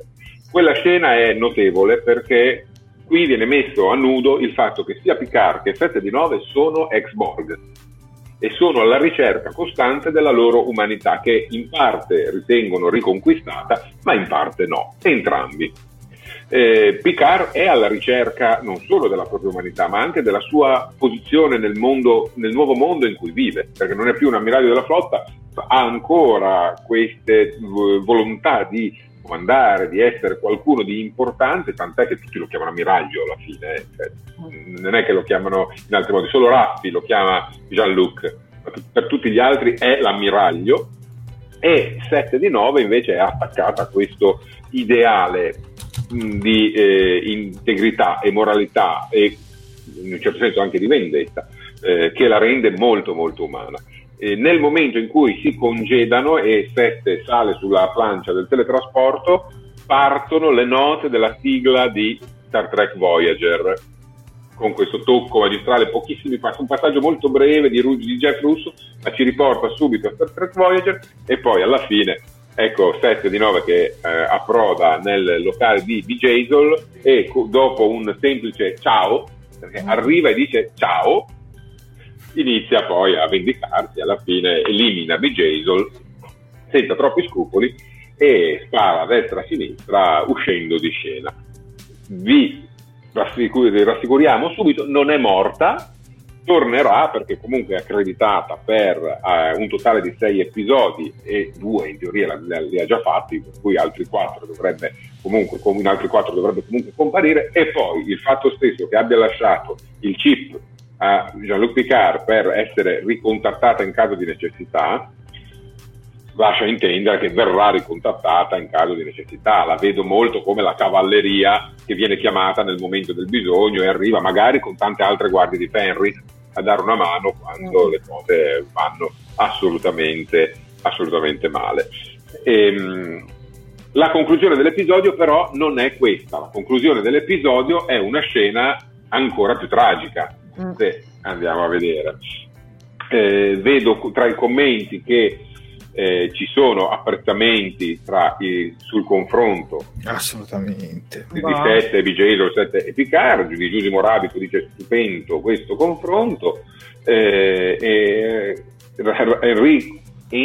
Quella scena è notevole perché qui viene messo a nudo il fatto che sia Picard che 7 di 9 sono ex-Borg e sono alla ricerca costante della loro umanità che in parte ritengono riconquistata ma in parte no, entrambi. Eh, Picard è alla ricerca non solo della propria umanità ma anche della sua posizione nel, mondo, nel nuovo mondo in cui vive, perché non è più un ammiraglio della flotta, ha ancora queste volontà di comandare, di essere qualcuno di importante, tant'è che tutti lo chiamano ammiraglio alla fine, eh. cioè, non è che lo chiamano in altri modi, solo Raffi lo chiama Jean-Luc, per tutti gli altri è l'ammiraglio e 7 di 9 invece è attaccata a questo ideale mh, di eh, integrità e moralità e in un certo senso anche di vendetta eh, che la rende molto molto umana eh, nel momento in cui si congedano e Sette sale sulla plancia del teletrasporto, partono le note della sigla di Star Trek Voyager. Con questo tocco magistrale, pochissimi passi, un passaggio molto breve di, di Jeff Russo, ma ci riporta subito a Star Trek Voyager e poi alla fine ecco 7 di 9 che eh, approda nel locale di, Jason e co- dopo un semplice ciao, perché arriva e dice ciao, inizia poi a vendicarsi, alla fine elimina B. Jason senza troppi scrupoli e spara a destra e a sinistra uscendo di scena. Vi rassicuriamo subito, non è morta, tornerà perché comunque è accreditata per uh, un totale di sei episodi e due in teoria li ha già fatti, per cui altri quattro dovrebbe comunque, in altri quattro dovrebbe comunque comparire e poi il fatto stesso che abbia lasciato il chip a Jean-Luc Picard per essere ricontattata in caso di necessità, lascia intendere che verrà ricontattata in caso di necessità. La vedo molto come la cavalleria che viene chiamata nel momento del bisogno e arriva magari con tante altre guardie di Fenris a dare una mano quando le cose vanno assolutamente, assolutamente male. E, ehm, la conclusione dell'episodio però non è questa, la conclusione dell'episodio è una scena ancora più tragica, Sì, andiamo a vedere. Eh, vedo tra i commenti che eh, ci sono apprezzamenti i, sul confronto. Assolutamente. Di, di 7 BJ 7 e Picard di Giusy Morabico dice stupendo questo confronto eh, e, Enrico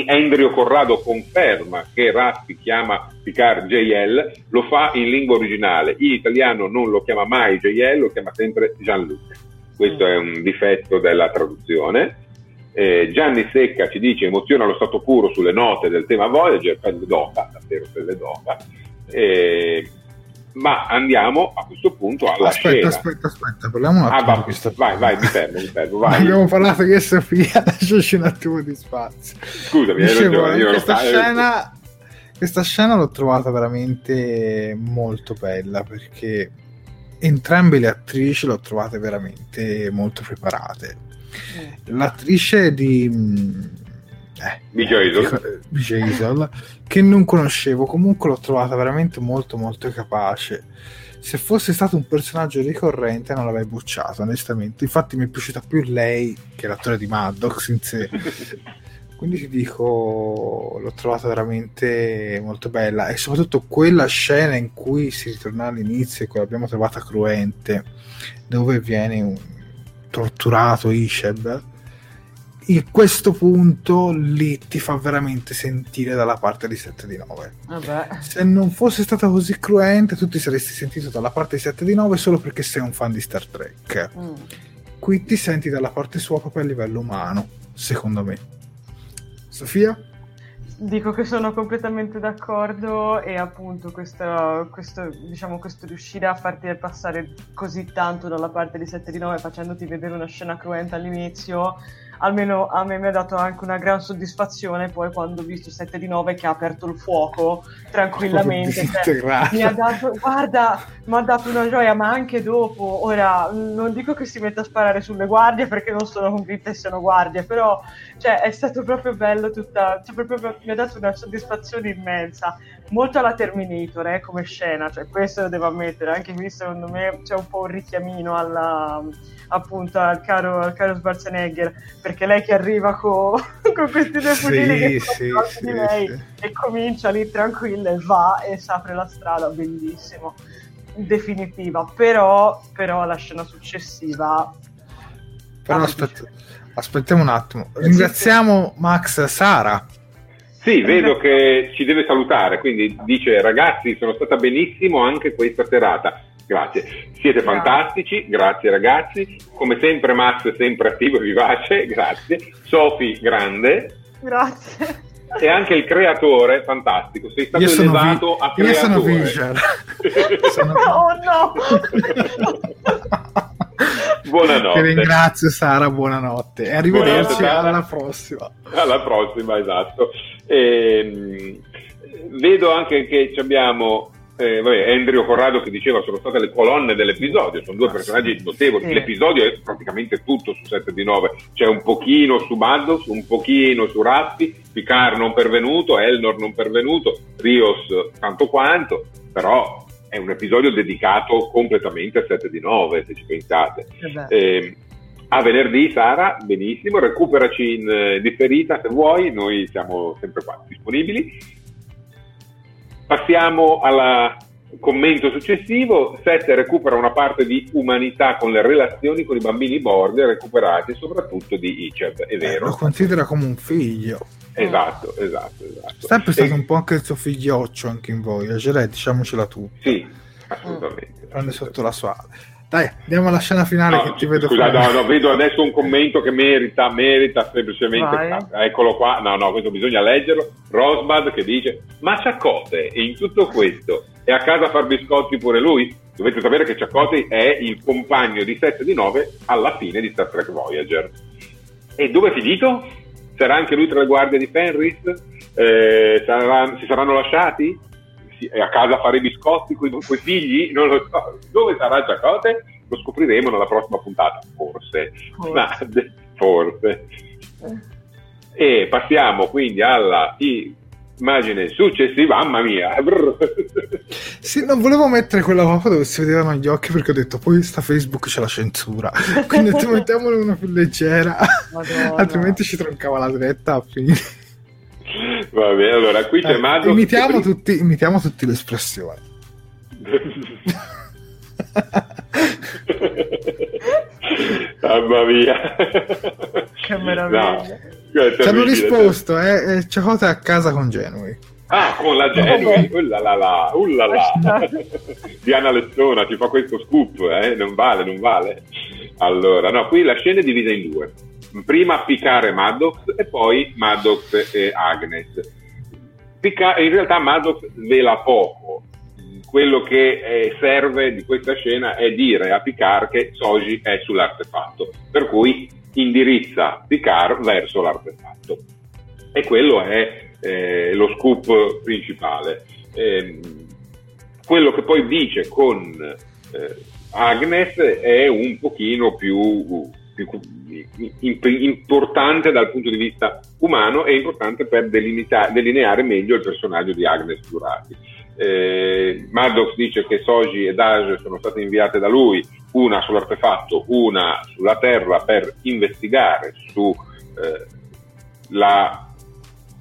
Andrew Corrado conferma che Raffi chiama Picard JL, lo fa in lingua originale, in italiano non lo chiama mai JL, lo chiama sempre Jean-Luc questo è un difetto della traduzione. Eh, Gianni Secca ci dice emoziona lo stato puro sulle note del tema Voyager, pelle d'oca, davvero pelle d'oca. Eh, ma andiamo a questo punto alla aspetta, scena. Aspetta, aspetta, parliamo un attimo ah, va, questa Vai, vai, mi fermo, mi fermo, vai. Abbiamo parlato di Sofia, adesso c'è un attimo di spazio. Scusami, Dicevo, hai ragione, io questa scena, questa scena l'ho trovata veramente molto bella perché entrambe le attrici l'ho trovate veramente molto preparate. Mm. L'attrice di mm, eh, Jason. Jason che non conoscevo, comunque l'ho trovata veramente molto molto capace. Se fosse stato un personaggio ricorrente non l'avrei bucciato, onestamente. Infatti mi è piaciuta più lei che l'attore di Maddox in sé. *laughs* Quindi ti dico, l'ho trovata veramente molto bella e soprattutto quella scena in cui si ritorna all'inizio e che l'abbiamo trovata cruente, dove viene un torturato Isheb. In questo punto lì ti fa veramente sentire dalla parte di 7 di 9. Vabbè. Se non fosse stata così cruente, tu ti saresti sentito dalla parte di 7 di 9 solo perché sei un fan di Star Trek. Mm. Qui ti senti dalla parte sua proprio a livello umano, secondo me. Sofia? Dico che sono completamente d'accordo e appunto questo, questo, diciamo, questo riuscire a farti passare così tanto dalla parte di 7 di 9 facendoti vedere una scena cruenta all'inizio almeno a me mi ha dato anche una gran soddisfazione poi quando ho visto 7 di 9 che ha aperto il fuoco tranquillamente. *laughs* Cioè, mi ha dato, guarda mi ha dato una gioia ma anche dopo. Ora non dico che si metta a sparare sulle guardie perché non sono convinta che siano guardie però cioè, è stato proprio bello tutta cioè, proprio, mi ha dato una soddisfazione immensa molto alla Terminator eh, come scena cioè, questo lo devo ammettere anche qui secondo me c'è un po' un richiamino alla appunto al caro, al caro Schwarzenegger perché lei che arriva con, *laughs* con questi due pudini sì, che sì, di lei sì. e comincia lì tranquilla e va e si apre la strada bellissimo definitiva, però, però la scena successiva... Però aspetta, aspettiamo un attimo. Ringraziamo Max Sara. Sì, vedo che ci deve salutare, quindi dice ragazzi sono stata benissimo anche questa serata. Grazie, siete fantastici, grazie ragazzi. Come sempre Max sempre attivo e vivace, *laughs* grazie. Sofi grande. Grazie. E anche il creatore, fantastico. Sei stato elevato vi- a creatore. Io sono Vision. *laughs* sono... *laughs* Oh no! buonanotte. Ti ringrazio Sara, buonanotte. E arrivederci buonanotte, alla prossima. Alla prossima, esatto. Ehm, vedo anche che abbiamo eh, vabbè, Andrew Corrado che diceva sono state le colonne dell'episodio, sono due ah, personaggi notevoli, sì. l'episodio è praticamente tutto su 7 di 9, c'è un pochino su Maddox, un pochino su Rappi, Picard non pervenuto, Elnor non pervenuto, Rios tanto quanto, però è un episodio dedicato completamente a 7 di 9 se ci pensate. Eh, a venerdì Sara, benissimo, recuperaci in eh, differita se vuoi, noi siamo sempre qua disponibili Passiamo al commento successivo. 7 recupera una parte di umanità con le relazioni con i bambini Borg recuperati soprattutto di Ichab, è vero? Eh, lo considera come un figlio. Esatto, esatto, esatto. Sempre stato e... un po' anche il suo figlioccio anche in Voyager, diciamocela tu. Sì, assolutamente. Prende sotto la sua dai, andiamo alla scena finale no, che ti vedo Scusa, no, no, vedo adesso un commento che merita, merita semplicemente. Vai. Eccolo qua, no, no, questo bisogna leggerlo. Rosbad che dice: Ma Ciaccote in tutto questo è a casa a far biscotti pure lui? Dovete sapere che Ciaccote è il compagno di 7 di 9 alla fine di Star Trek Voyager. E dove è finito? Sarà anche lui tra le guardie di Fenris? Eh, sarà, si saranno lasciati? È a casa a fare i biscotti con i suoi figli, non lo so. Dove sarà Giacote? Lo scopriremo nella prossima puntata, forse. Forse. Ma, forse. E passiamo quindi alla immagine successiva, mamma mia. *laughs* Sì, non volevo mettere quella foto dove si vedevano gli occhi perché ho detto poi sta Facebook c'è la censura, *laughs* quindi mettiamolo una più leggera, Madonna. altrimenti ci troncava la diretta a finire. Va bene, allora qui c'è eh. Imitiamo, che... tutti, imitiamo tutti l'espressione. *laughs* Mamma mia, che meraviglia! No, Ci hanno risposto, eh, eh, Ciacote a casa con Genui. Ah, con la Genui, ullala, ullala. *laughs* Diana Lessona ci fa questo scoop, eh? non vale, non vale. Allora, no, qui la scena è divisa in due prima piccare Maddox e poi Maddox e Agnes. Pica- in realtà Maddox vela poco. Quello che eh, serve di questa scena è dire a Picard che Soji è sull'artefatto, per cui indirizza Picard verso l'artefatto. E quello è eh, lo scoop principale. Eh, quello che poi dice con eh, Agnes è un pochino più importante dal punto di vista umano e importante per delineare meglio il personaggio di Agnes Durati. Eh, Maddox dice che Soji e Dage sono state inviate da lui, una sull'artefatto, una sulla Terra per investigare sulla eh,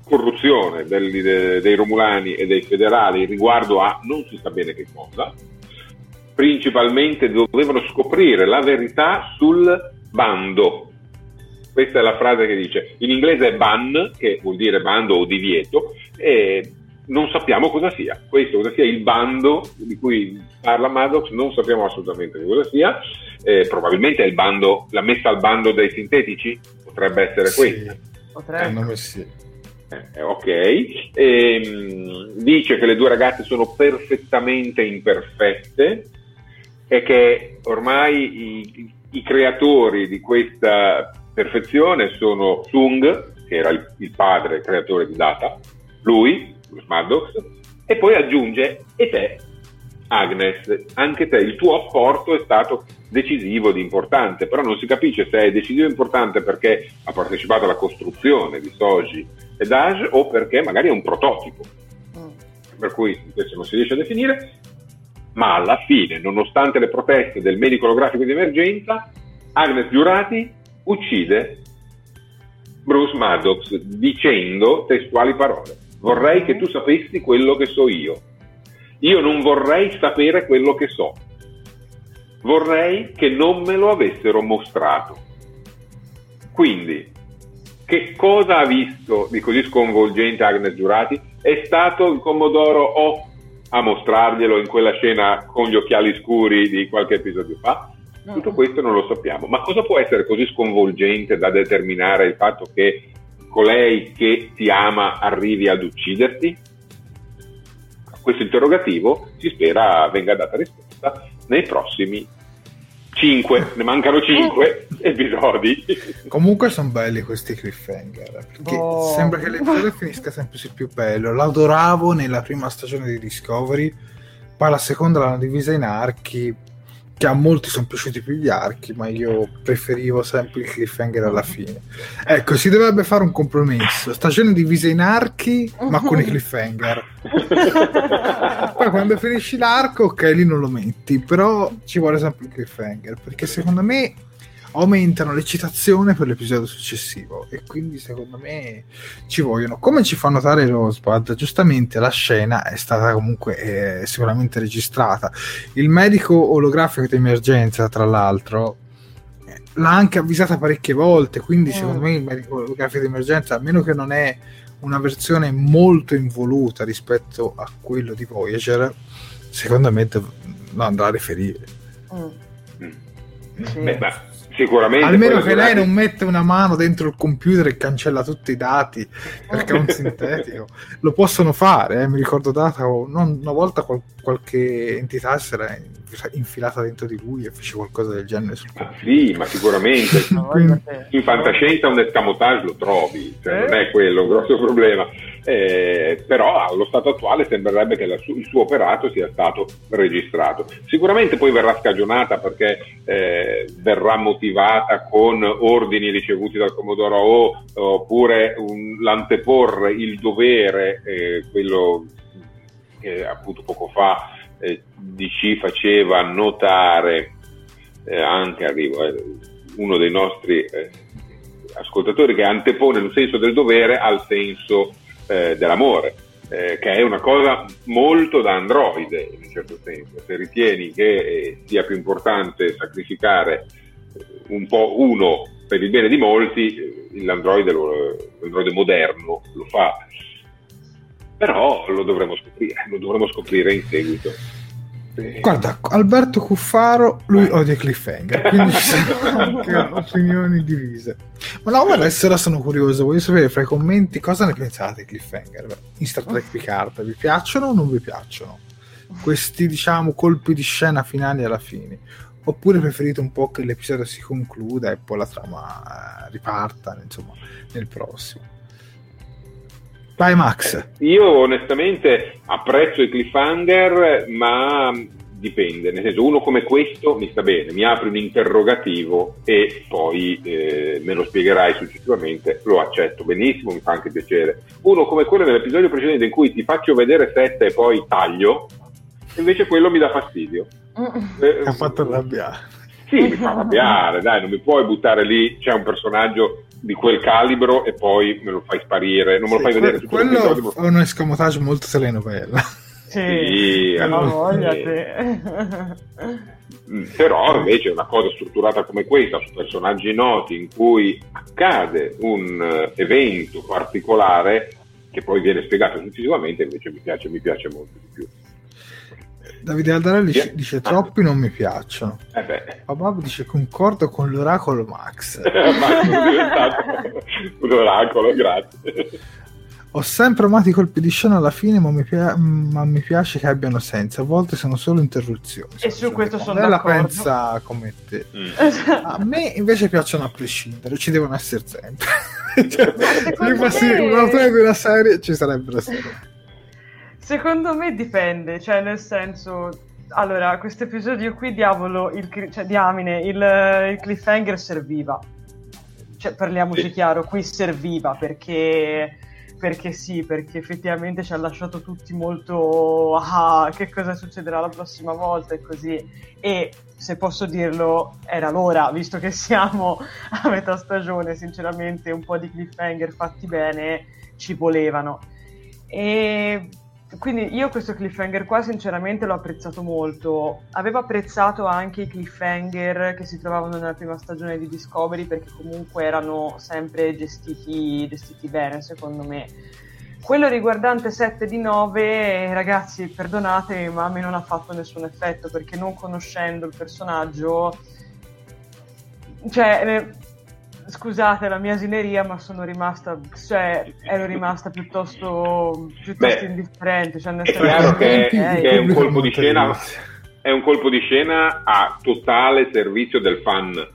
corruzione dei, dei Romulani e dei federali riguardo a non si sa bene che cosa. Principalmente dovevano scoprire la verità sul bando. Questa è la frase che dice, in inglese è ban, che vuol dire bando o divieto, e non sappiamo cosa sia. Questo cosa sia il bando di cui parla Maddox, non sappiamo assolutamente cosa sia. Eh, probabilmente è il bando, la messa al bando dei sintetici, potrebbe essere sì, questa. Potrebbe. Eh, sì. Eh, ok, e, ehm, dice che le due ragazze sono perfettamente imperfette e che ormai i, i creatori di questa perfezione sono Sung, che era il, il padre creatore di Data, lui, Maddox, e poi aggiunge e te, Agnes, anche te, il tuo apporto è stato decisivo ed importante, però non si capisce se è decisivo e importante perché ha partecipato alla costruzione di Soji e Dage o perché magari è un prototipo. Mm. Per cui questo non si riesce a definire, ma alla fine, nonostante le proteste del medico olografico di emergenza, Agnes Giurati uccide Bruce Maddox dicendo testuali parole. Vorrei che tu sapessi quello che so io. Io non vorrei sapere quello che so. Vorrei che non me lo avessero mostrato. Quindi, che cosa ha visto di così sconvolgente Agnes Giurati? È stato il Commodoro O a mostrarglielo in quella scena con gli occhiali scuri di qualche episodio fa? Tutto questo non lo sappiamo. Ma cosa può essere così sconvolgente da determinare il fatto che colei che ti ama arrivi ad ucciderti? A questo interrogativo si spera venga data risposta nei prossimi 5, ne mancano 5 *laughs* episodi. Comunque sono belli questi cliffhanger, perché oh. sembra che l'episodio *laughs* finisca sempre più bello. L'adoravo nella prima stagione di Discovery, poi la seconda l'hanno divisa in archi, che a molti sono piaciuti più gli archi, ma io preferivo sempre il cliffhanger alla fine. Ecco, si dovrebbe fare un compromesso. Stagione divisa in archi, ma con i *laughs* cliffhanger. Poi quando finisci l'arco, ok, lì non lo metti, però ci vuole sempre il cliffhanger, perché secondo me aumentano l'eccitazione per l'episodio successivo e quindi secondo me ci vogliono. Come ci fa notare Rosebud, giustamente la scena è stata comunque eh, sicuramente registrata. Il medico olografico di emergenza, tra l'altro, eh, l'ha anche avvisata parecchie volte, quindi mm. secondo me il medico olografico di emergenza, a meno che non è una versione molto involuta rispetto a quello di Voyager, secondo me lo andrà a riferire. Mm. Sì. Beh, ma Sicuramente. Almeno che lei non mette una mano dentro il computer e cancella tutti i dati perché è un *laughs* sintetico. Lo possono fare, eh? mi ricordo data non, una volta qual- qualche entità si era infilata dentro di lui e fece qualcosa del genere. Sul ma sì, ma sicuramente. *laughs* Quindi, in fantascienza un escamotage lo trovi, cioè eh? non è quello un grosso problema. Eh, però allo stato attuale sembrerebbe che su- il suo operato sia stato registrato. Sicuramente poi verrà scagionata perché eh, verrà motivata con ordini ricevuti dal Commodoro O oppure un, l'anteporre il dovere, eh, quello che appunto poco fa eh, DC faceva notare eh, anche arrivo, eh, uno dei nostri ascoltatori che antepone il senso del dovere al senso eh, dell'amore, eh, che è una cosa molto da androide in un certo senso. Se ritieni che eh, sia più importante sacrificare un po' uno per il bene di molti, eh, l'androide, lo, l'androide moderno lo fa. Però lo dovremo scoprire, lo dovremo scoprire in seguito. Guarda, Alberto Cuffaro, lui odia Cliffhanger, quindi ci *laughs* sono anche opinioni divise. Ma no, adesso ora sono curioso, voglio sapere fra i commenti cosa ne pensate di Cliffhanger in Star Trek Picard. Vi piacciono o non vi piacciono? Questi, diciamo, colpi di scena finali alla fine. Oppure preferite un po' che l'episodio si concluda e poi la trama riparta, insomma, nel prossimo. Vai Max. Io onestamente apprezzo i cliffhanger, ma dipende, nel senso uno come questo mi sta bene, mi apre un interrogativo e poi eh, me lo spiegherai successivamente, lo accetto benissimo, mi fa anche piacere. Uno come quello nell'episodio precedente in cui ti faccio vedere sette e poi taglio, invece quello mi dà fastidio. Eh, ha fatto arrabbiare. Sì, mi fa arrabbiare, dai, non mi puoi buttare lì, c'è un personaggio di quel calibro e poi me lo fai sparire, non me lo fai vedere tutto quello l'episodio. È un escamotage molto telenovela. Sì, sì allora, voglia sì. Mm, però invece una cosa strutturata come questa su personaggi noti in cui accade un uh, evento particolare che poi viene spiegato successivamente invece mi piace, mi piace molto di più Davide Aldarelli yeah. dice troppi non mi piacciono. Eh Babab dice concordo con l'oracolo Max. *laughs* Max è diventato un oracolo, grazie. Ho sempre amato i colpi di scena alla fine, ma mi, pia- ma mi, piace che abbiano senso. A volte sono solo interruzioni. E su questo sono Lei d'accordo. la pensa come te. Mm. A me invece piacciono a prescindere, ci devono essere sempre. cioè, *laughs* sì, una di una serie ci sarebbero sempre. Secondo me dipende, cioè nel senso, allora, questo episodio qui, diavolo, il, cioè diamine, il, il cliffhanger serviva. Cioè, parliamoci sì. chiaro, qui serviva perché, perché sì, perché effettivamente ci ha lasciato tutti molto, ah, che cosa succederà la prossima volta e così. E se posso dirlo, era l'ora, visto che siamo a metà stagione, sinceramente un po' di cliffhanger fatti bene ci volevano. E quindi io questo cliffhanger qua sinceramente l'ho apprezzato molto. Avevo apprezzato anche i cliffhanger che si trovavano nella prima stagione di Discovery perché comunque erano sempre gestiti, gestiti bene secondo me. Quello riguardante 7 di 9, ragazzi, perdonate, ma a me non ha fatto nessun effetto perché non conoscendo il personaggio, cioè, eh, scusate la mia asineria, ma sono rimasta, cioè, ero rimasta piuttosto, piuttosto Beh, indifferente. Cioè, nel È senso chiaro che, che- che è un colpo di scena è un colpo di scena a totale servizio del fan.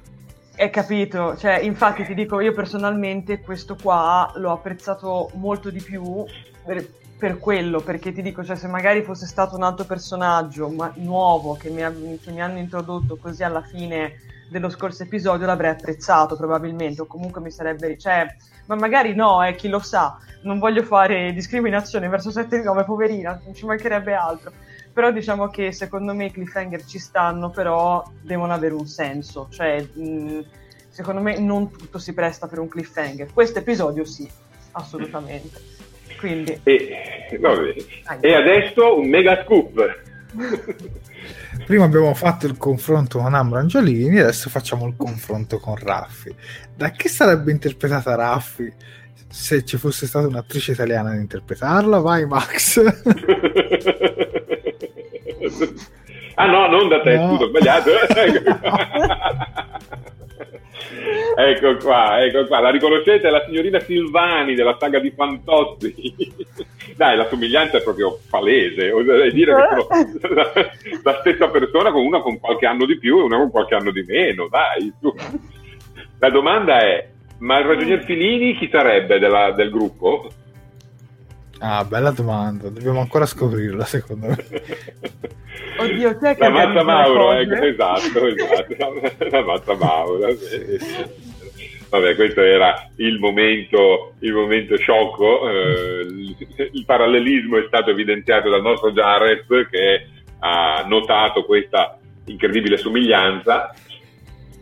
È capito, cioè, infatti ti dico, io personalmente questo qua l'ho apprezzato molto di più per, per quello, perché ti dico, cioè, se magari fosse stato un altro personaggio ma, nuovo che mi, ha- che mi hanno introdotto così alla fine dello scorso episodio l'avrei apprezzato probabilmente, o comunque mi sarebbe, cioè, ma magari no, eh, chi lo sa, non voglio fare discriminazione verso 7 di 9, poverina, non ci mancherebbe altro. Però diciamo che secondo me i cliffhanger ci stanno, però devono avere un senso. Cioè, mh, secondo me non tutto si presta per un cliffhanger. Questo episodio sì, assolutamente. Quindi, E. E adesso un mega scoop. *laughs* Prima abbiamo fatto il confronto con Ambro Angiolini, adesso facciamo il confronto con Raffi. Da chi sarebbe interpretata Raffi se ci fosse stata un'attrice italiana ad interpretarla? Vai Max! *laughs* ah no, non da te, No. scusa, ho sbagliato. *laughs* *laughs* *laughs* ecco qua, ecco qua. La riconoscete? È la signorina Silvani della saga di Fantozzi. *laughs* Dai, la somiglianza è proprio palese. Oserei dire che sono la, *laughs* la stessa persona con una con qualche anno di più e una con qualche anno di meno. Dai, su. La domanda è, ma il ragionier Filini chi sarebbe della- del gruppo? Ah, bella domanda, dobbiamo ancora scoprirla secondo me. *laughs* Oddio, chi è che La Mazza Mauro, ecco, esatto, *laughs* esatto, la Mazza Mauro. sì. Vabbè, questo era il momento, il momento sciocco, eh, il, il parallelismo è stato evidenziato dal nostro Jared che ha notato questa incredibile somiglianza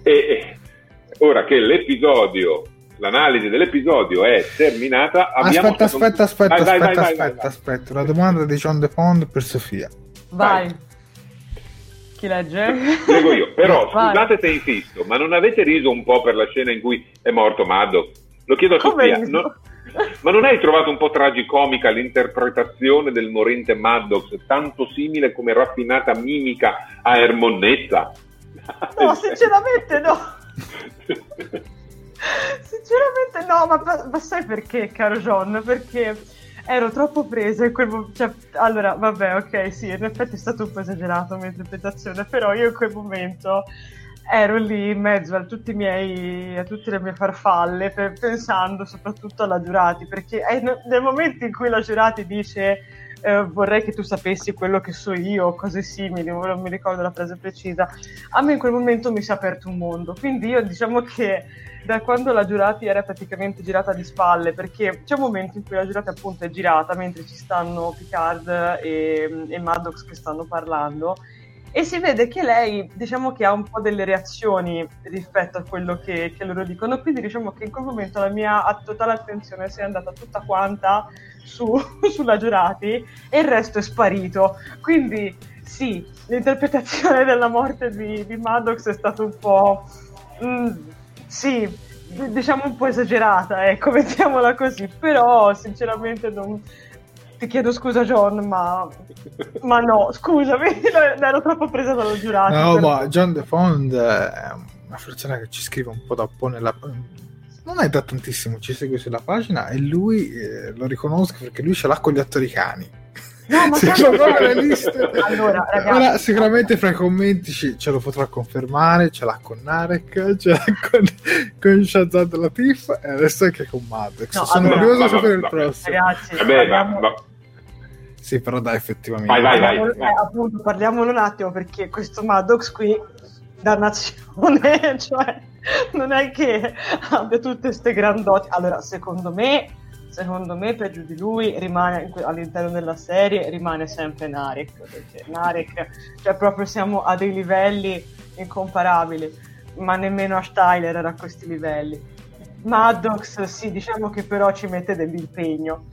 e ora che l'episodio, l'analisi dell'episodio è terminata, abbiamo... Aspetta, aspetta, aspetta, Vai, vai, aspetta, vai, vai, aspetta, vai. aspetta, una domanda di John De Pond per Sofia. Vai. Chi legge? Prego io, però Vai. scusate se insisto, ma non avete riso un po' per la scena in cui è morto Maddox? Lo chiedo a Come Sofia, riso? no- ma non hai trovato un po' tragicomica l'interpretazione del morente Maddox, tanto simile come raffinata mimica a Ermonnezza? No, sinceramente no. *laughs* Sinceramente no, ma, ma sai perché, caro John? Perché ero troppo presa in quel momento. Cioè, allora, vabbè, ok, sì, in effetti è stato un po' esagerato la mia interpretazione, però io in quel momento ero lì in mezzo a, miei, a tutte le mie farfalle, pe- pensando soprattutto alla Giurati, perché nel momento in cui la Giurati dice eh, vorrei che tu sapessi quello che so io, cose simili, non mi ricordo la frase precisa, a me in quel momento mi si è aperto un mondo. Quindi io diciamo che da quando la Giurati era praticamente girata di spalle, perché c'è un momento in cui la Giurati appunto è girata mentre ci stanno Picard e, e Maddox che stanno parlando. E si vede che lei, diciamo che ha un po' delle reazioni rispetto a quello che, che loro dicono, quindi diciamo che in quel momento la mia totale attenzione si è andata tutta quanta su- *laughs* sulla Giurati e il resto è sparito. Quindi sì, l'interpretazione della morte di, di Maddox è stata un po'... mm, sì, diciamo un po' esagerata, ecco, *laughs* mettiamola così, però sinceramente non... Ti chiedo scusa John, ma, ma no, scusami, *laughs* ero troppo presa dallo giurato. No, per- ma John De Pond è una persona che ci scrive un po' da un po' nella... Non è da tantissimo, ci segue sulla pagina e lui eh, lo riconosco perché lui ce l'ha con gli attori cani. No, liste- *laughs* Allora, ragazzi, Ora, sicuramente fra i commenti ci- ce lo potrà confermare, ce l'ha con Narek, ce l'ha con, con Shazad Latif e adesso anche con Maddox. No, Sono allora- curioso di sapere il prossimo. Ragazzi, Vabbè, ma, parliamo- ma- Sì, però dai, effettivamente. Vai, vai, vai. parliamolo- eh, appunto, parliamolo un attimo perché questo Maddox qui, dannazione, *laughs* cioè non è che abbia tutte queste grandoti. Allora, secondo me, secondo me peggio di lui rimane all'interno della serie rimane sempre Narek, perché Narek, cioè proprio siamo a dei livelli incomparabili, ma nemmeno a Tyler era a questi livelli. Maddox, sì, diciamo che però ci mette dell'impegno.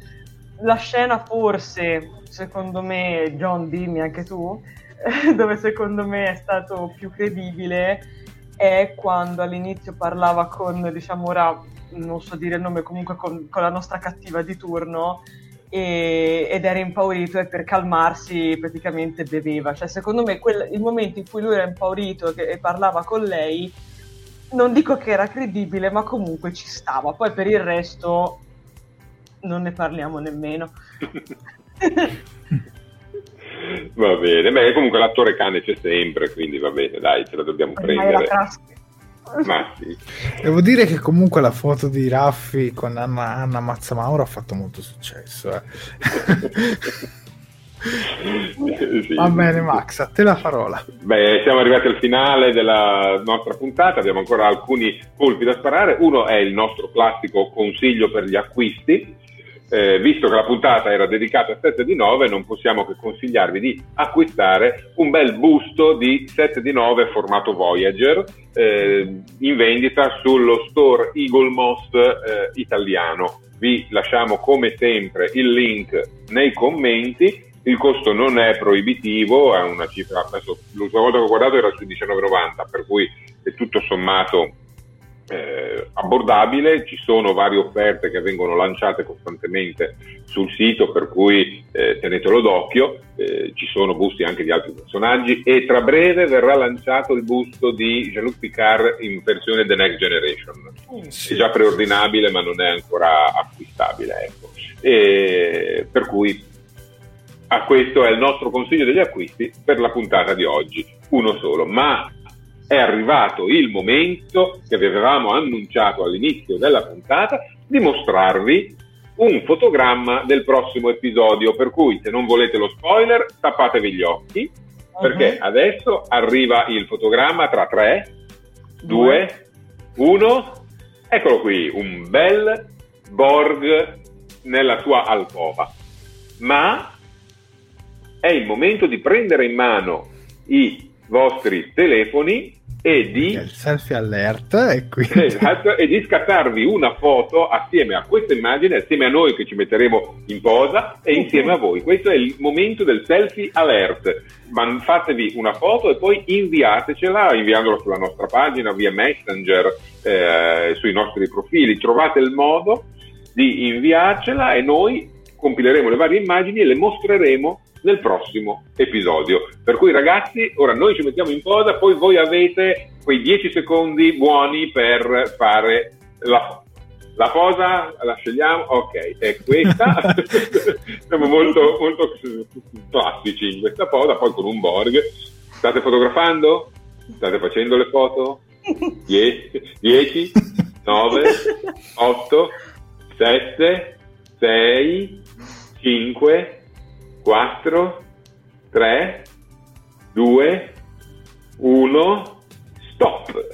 la scena forse, secondo me, John, dimmi anche tu, *laughs* dove secondo me è stato più credibile è quando all'inizio parlava con, diciamo ora non so dire il nome, comunque con, con la nostra cattiva di turno e, ed era impaurito e per calmarsi praticamente beveva. Cioè, secondo me quel, il momento in cui lui era impaurito e, e parlava con lei, non dico che era credibile, ma comunque ci stava. Poi per il resto non ne parliamo nemmeno. *laughs* *laughs* va bene, beh, comunque l'attore cane c'è sempre, quindi va bene, dai, ce la dobbiamo prendere. Ma *laughs* sì. Devo dire che comunque la foto di Raffi con Anna, Anna Mazzamauro ha fatto molto successo. Eh. *laughs* sì. Va bene Max, a te la parola. Beh, siamo arrivati al finale della nostra puntata, abbiamo ancora alcuni colpi da sparare. Uno è il nostro classico consiglio per gli acquisti eh, visto che la puntata era dedicata a 7 di 9, non possiamo che consigliarvi di acquistare un bel busto di 7 di 9 formato Voyager eh, in vendita sullo store Eagle Most eh, italiano. Vi lasciamo come sempre il link nei commenti. Il costo non è proibitivo, è una cifra, adesso l'ultima volta che ho guardato era su 19,90, per cui è tutto sommato eh, abbordabile, ci sono varie offerte che vengono lanciate costantemente sul sito, per cui eh, tenetelo d'occhio, eh, ci sono busti anche di altri personaggi e tra breve verrà lanciato il busto di Jean-Luc Picard in versione The Next Generation. Sì. È già preordinabile ma non è ancora acquistabile. Ecco. E, per cui a questo è il nostro consiglio degli acquisti per la puntata di oggi, uno solo, ma è arrivato il momento che vi avevamo annunciato all'inizio della puntata di mostrarvi un fotogramma del prossimo episodio, per cui se non volete lo spoiler tappatevi gli occhi, perché uh-huh. adesso arriva il fotogramma tra 3, 2, 1, eccolo qui, un bel Borg nella sua alcova. Ma è il momento di prendere in mano i vostri telefoni e di, il selfie alert e, quindi... esatto, e di scattarvi una foto assieme a questa immagine, assieme a noi che ci metteremo in posa e insieme a voi. Questo è il momento del selfie alert. Man, fatevi una foto e poi inviatecela, inviandola sulla nostra pagina via Messenger, eh, sui nostri profili. Trovate il modo di inviarcela e noi compileremo le varie immagini e le mostreremo nel prossimo episodio. Per cui ragazzi, ora noi ci mettiamo in posa, poi voi avete quei 10 secondi buoni per fare la la posa la scegliamo, ok, è questa. *laughs* Siamo molto, molto classici in questa posa, poi con un Borg. State fotografando? State facendo le foto? 10, 9, 8, 7, 6, 5, 4, 3, 2, 1, stop.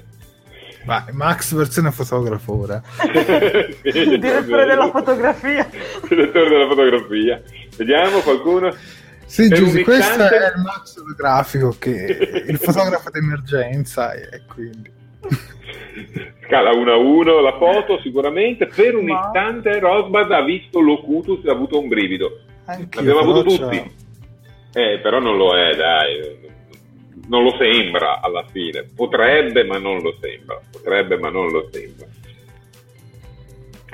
Vai, Max versione fotografo ora. *laughs* il direttore della fotografia. Il direttore della fotografia. Vediamo qualcuno. Sì, Giusy, questo è il Max fotografico che *laughs* il fotografo d'emergenza e quindi scala 1 a 1 la foto sicuramente per un Ma... istante Rosbad ha visto Locutus e ha avuto un brivido L'abbiamo avuto tutti. Eh, però non lo è, dai. Non lo sembra alla fine. Potrebbe, ma non lo sembra. Potrebbe, ma non lo sembra.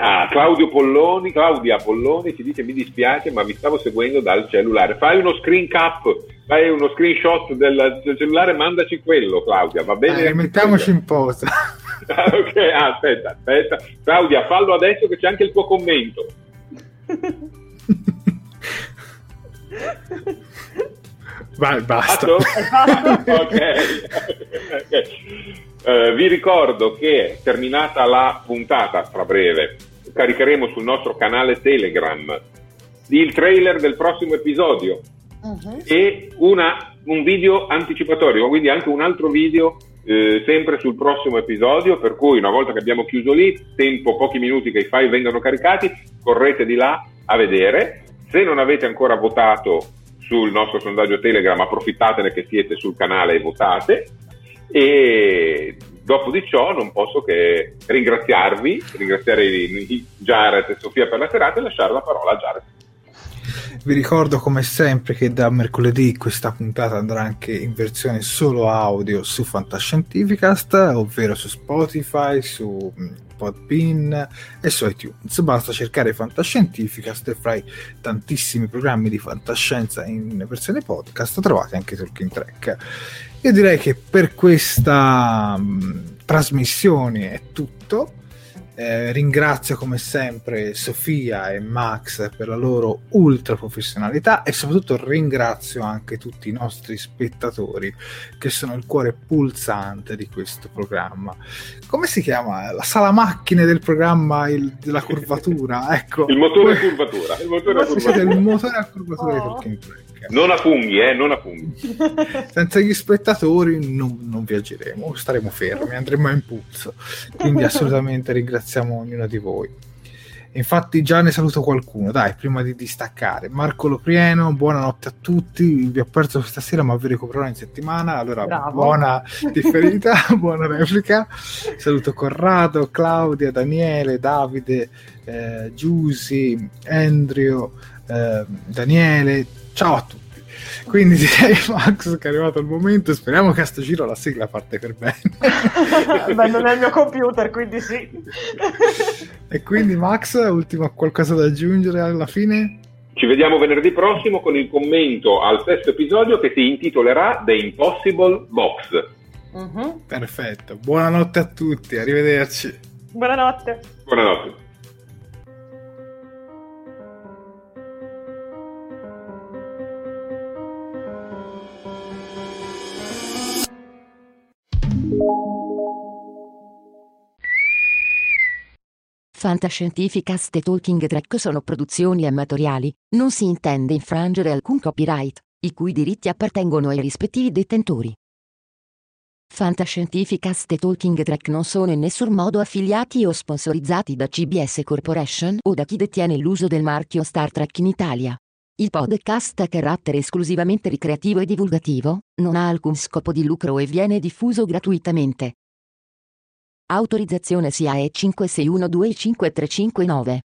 Ah, Claudio Polloni, Claudia Polloni ci dice mi dispiace ma vi stavo seguendo dal cellulare. Fai uno screen cap, fai uno screenshot del, del cellulare, mandaci quello Claudia, va bene? Eh, mettiamoci in posa. *laughs* Ah, ok, ah, aspetta, aspetta. Claudia, fallo adesso che c'è anche il tuo commento. *laughs* Vai, basta. *laughs* ok. okay. Uh, vi ricordo che terminata la puntata, tra breve, caricheremo sul nostro canale Telegram il trailer del prossimo episodio uh-huh. e una, un video anticipatorio, quindi anche un altro video eh, sempre sul prossimo episodio, per cui una volta che abbiamo chiuso lì, tempo pochi minuti che i file vengano caricati, correte di là a vedere se non avete ancora votato sul nostro sondaggio Telegram, approfittatene che siete sul canale e votate. E dopo di ciò non posso che ringraziarvi, ringraziare Jared e Sofia per la serata e lasciare la parola a Jared. Vi ricordo come sempre che da mercoledì questa puntata andrà anche in versione solo audio su Fantascientificast, ovvero su Spotify, su mm, Podbean e su iTunes. Basta cercare Fantascientificast e fra i tantissimi programmi di fantascienza in versione podcast trovate anche Talking Track. Io direi che per questa mh, trasmissione è tutto. Eh, ringrazio come sempre Sofia e Max per la loro ultra professionalità e soprattutto ringrazio anche tutti i nostri spettatori che sono il cuore pulsante di questo programma. Come si chiama? La sala macchine del programma il, della curvatura? *laughs* ecco. Il motore a curvatura. Il motore a curvatura. Il motore a curvatura oh. di Talking Track. Non a funghi, eh, non a funghi. *laughs* Senza gli spettatori non, non viaggeremo, staremo fermi, andremo a impulso. Quindi assolutamente ringraziamo ognuno di voi. Infatti già ne saluto qualcuno, dai, prima di distaccare. Marco Loprieno, buonanotte a tutti, vi ho perso questa sera ma vi recupererò in settimana, allora Bravo. buona *laughs* differita, buona replica. Saluto Corrado, Claudia, Daniele, Davide, eh, Giusy, Andrew, eh, Daniele, ciao a tutti. Quindi direi *laughs* Max che è arrivato il momento, speriamo che a sto giro la sigla parte per bene. *laughs* Beh, non è il mio computer, quindi sì. e quindi Max, ultimo qualcosa da aggiungere alla fine? Ci vediamo venerdì prossimo con il commento al sesto episodio che si intitolerà The Impossible Box. Uh-huh. Perfetto, buonanotte a tutti, arrivederci. Buonanotte. Buonanotte. Fantascientificast e Talking Track sono produzioni amatoriali, non si intende infrangere alcun copyright, i cui diritti appartengono ai rispettivi detentori. Fantascientificast e Talking Track non sono in nessun modo affiliati o sponsorizzati da CBS Corporation o da chi detiene l'uso del marchio Star Trek in Italia. Il podcast ha carattere esclusivamente ricreativo e divulgativo, non ha alcun scopo di lucro e viene diffuso gratuitamente. Autorizzazione SIAE 56125359.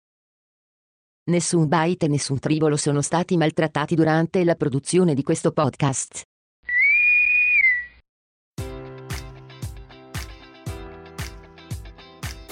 Nessun byte e nessun tribolo sono stati maltrattati durante la produzione di questo podcast.